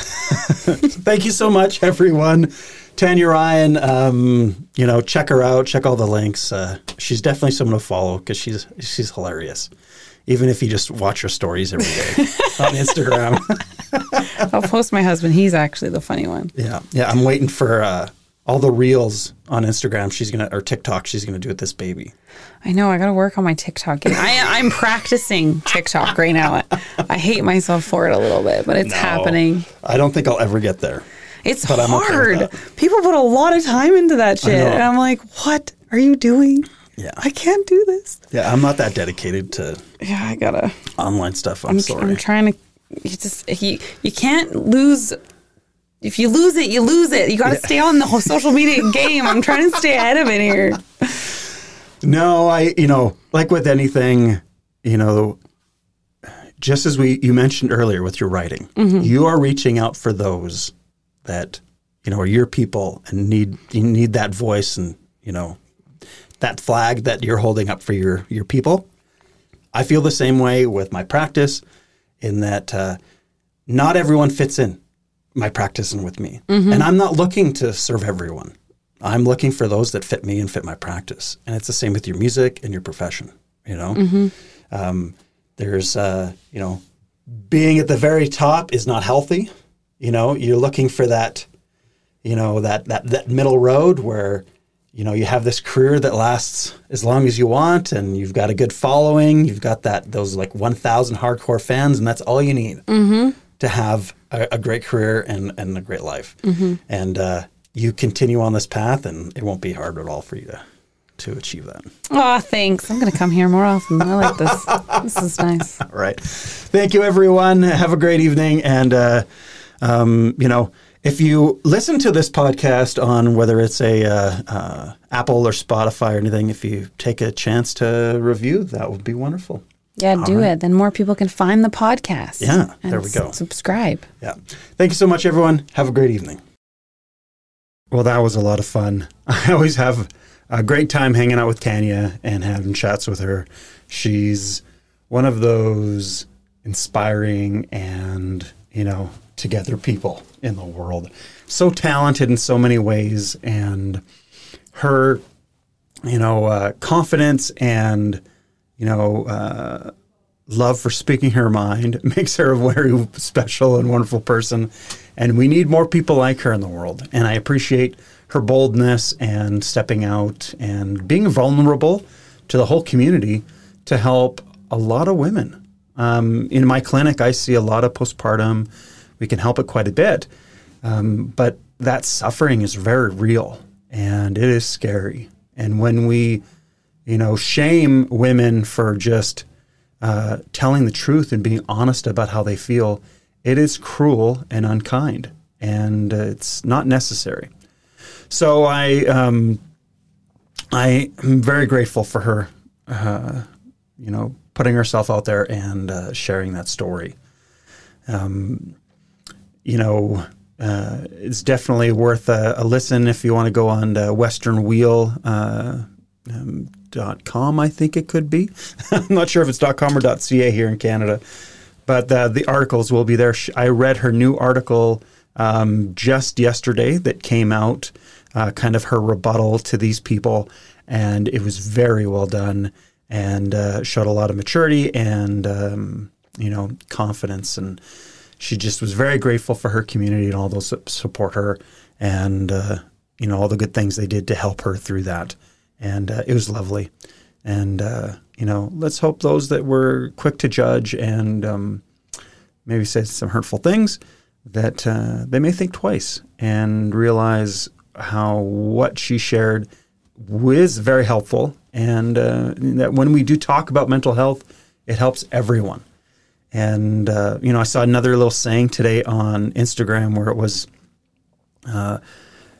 Thank you so much, everyone. Tanya Ryan, um, you know, check her out. Check all the links. Uh, she's definitely someone to follow because she's she's hilarious. Even if you just watch her stories every day *laughs* on Instagram. I'll post my husband. He's actually the funny one. yeah, yeah. I'm waiting for uh, all the reels on Instagram. She's gonna or TikTok. She's gonna do with this baby. I know. I got to work on my TikTok game. I, I'm practicing TikTok right now. I, I hate myself for it a little bit, but it's happening. I don't think I'll ever get there. It's But I'm okay hard. People put a lot of time into that shit, and I'm like, "What are you doing? Yeah, I can't do this." yeah. I'm not that dedicated to Yeah, I gotta. online stuff. I'm, I'm, sorry. I'm trying to. You just you you can't lose. If you lose it, you lose it. You got to stay on the whole social media *laughs* game. I'm trying to stay ahead of it here. No, I you know, like with anything, you know, just as we you mentioned earlier with your writing, you are reaching out for those that you know are your people and need you need that voice and you know that flag that you're holding up for your your people. I feel the same way with my practice, in that uh, not everyone fits in my practice and with me, and I'm not looking to serve everyone. I'm looking for those that fit me and fit my practice, and it's the same with your music and your profession. You know, um, there's uh, you know, being at the very top is not healthy. You know, you're looking for that, you know, that that that middle road where you know you have this career that lasts as long as you want, and you've got a good following. You've got that those like 1,000 hardcore fans, and that's all you need to have a, a great career and and a great life. And uh, you continue on this path, and it won't be hard at all for you to to achieve that. Oh, thanks. I'm gonna come here more often. I like this. This is nice. All *laughs* right. Thank you, everyone. Have a great evening. And, uh, um, you know, if you listen to this podcast on whether it's a uh, uh, Apple or Spotify or anything, if you take a chance to review, that would be wonderful. Yeah, do it. Then more people can find the podcast. Yeah, there we go. subscribe. Yeah. Thank you so much, everyone. Have a great evening. Well, that was a lot of fun. *laughs* I always have a great time hanging out with Tanya and having chats with her. She's one of those inspiring and, you know, together people in the world. So talented in so many ways. And her, you know, uh, confidence and, you know, uh, love for speaking her mind *laughs* makes her a very special and wonderful person. And we need more people like her in the world. And I appreciate her boldness and stepping out and being vulnerable to the whole community to help a lot of women. Um, in my clinic, I see a lot of postpartum. We can help it quite a bit. Um, but that suffering is very real and it is scary. And when we, you know, shame women for just uh, telling the truth and being honest about how they feel, it is cruel and unkind, and uh, it's not necessary. So I, um, I am very grateful for her, uh, you know, putting herself out there and uh, sharing that story. Um, you know, uh, it's definitely worth a, a listen if you want to go on the Western Wheel. Uh, um, com, I think it could be. *laughs* I'm not sure if it's .com or .ca here in Canada, but uh, the articles will be there. I read her new article um, just yesterday that came out, uh, kind of her rebuttal to these people, and it was very well done and uh, showed a lot of maturity and um, you know confidence and she just was very grateful for her community and all those that support her and uh, you know all the good things they did to help her through that and uh, it was lovely. And uh, you know let's hope those that were quick to judge and um, maybe said some hurtful things that uh, they may think twice and realize how what she shared was very helpful and uh, that when we do talk about mental health it helps everyone. And uh, you know, I saw another little saying today on Instagram where it was, uh,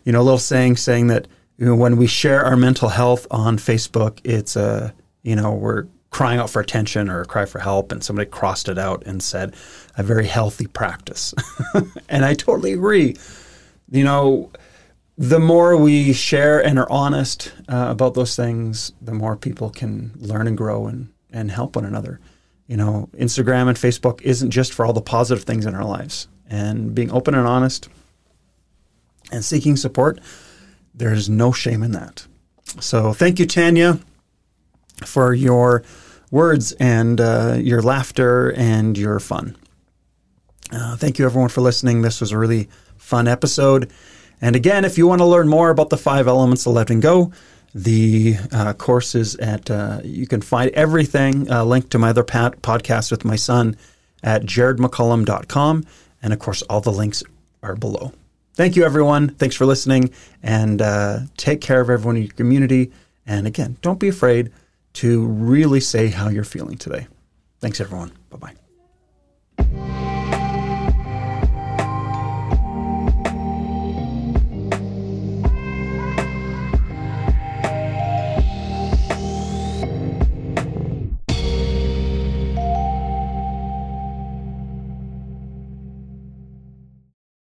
you know, a little saying saying that when we share our mental health on Facebook, it's a you know we're crying out for attention or a cry for help, and somebody crossed it out and said, a very healthy practice. *laughs* and I totally agree. You know, the more we share and are honest uh, about those things, the more people can learn and grow and, and help one another. You know, Instagram and Facebook isn't just for all the positive things in our lives. And being open and honest and seeking support, there's no shame in that. So thank you, Tanya, for your words and uh, your laughter and your fun. Uh, thank you, everyone, for listening. This was a really fun episode. And again, if you want to learn more about the five elements of letting go, the uh, courses at uh, you can find everything uh, linked to my other pat- podcast with my son at jaredmccollum.com. And of course, all the links are below. Thank you, everyone. Thanks for listening, and uh, take care of everyone in your community. And again, don't be afraid to really say how you're feeling today. Thanks, everyone. Bye bye.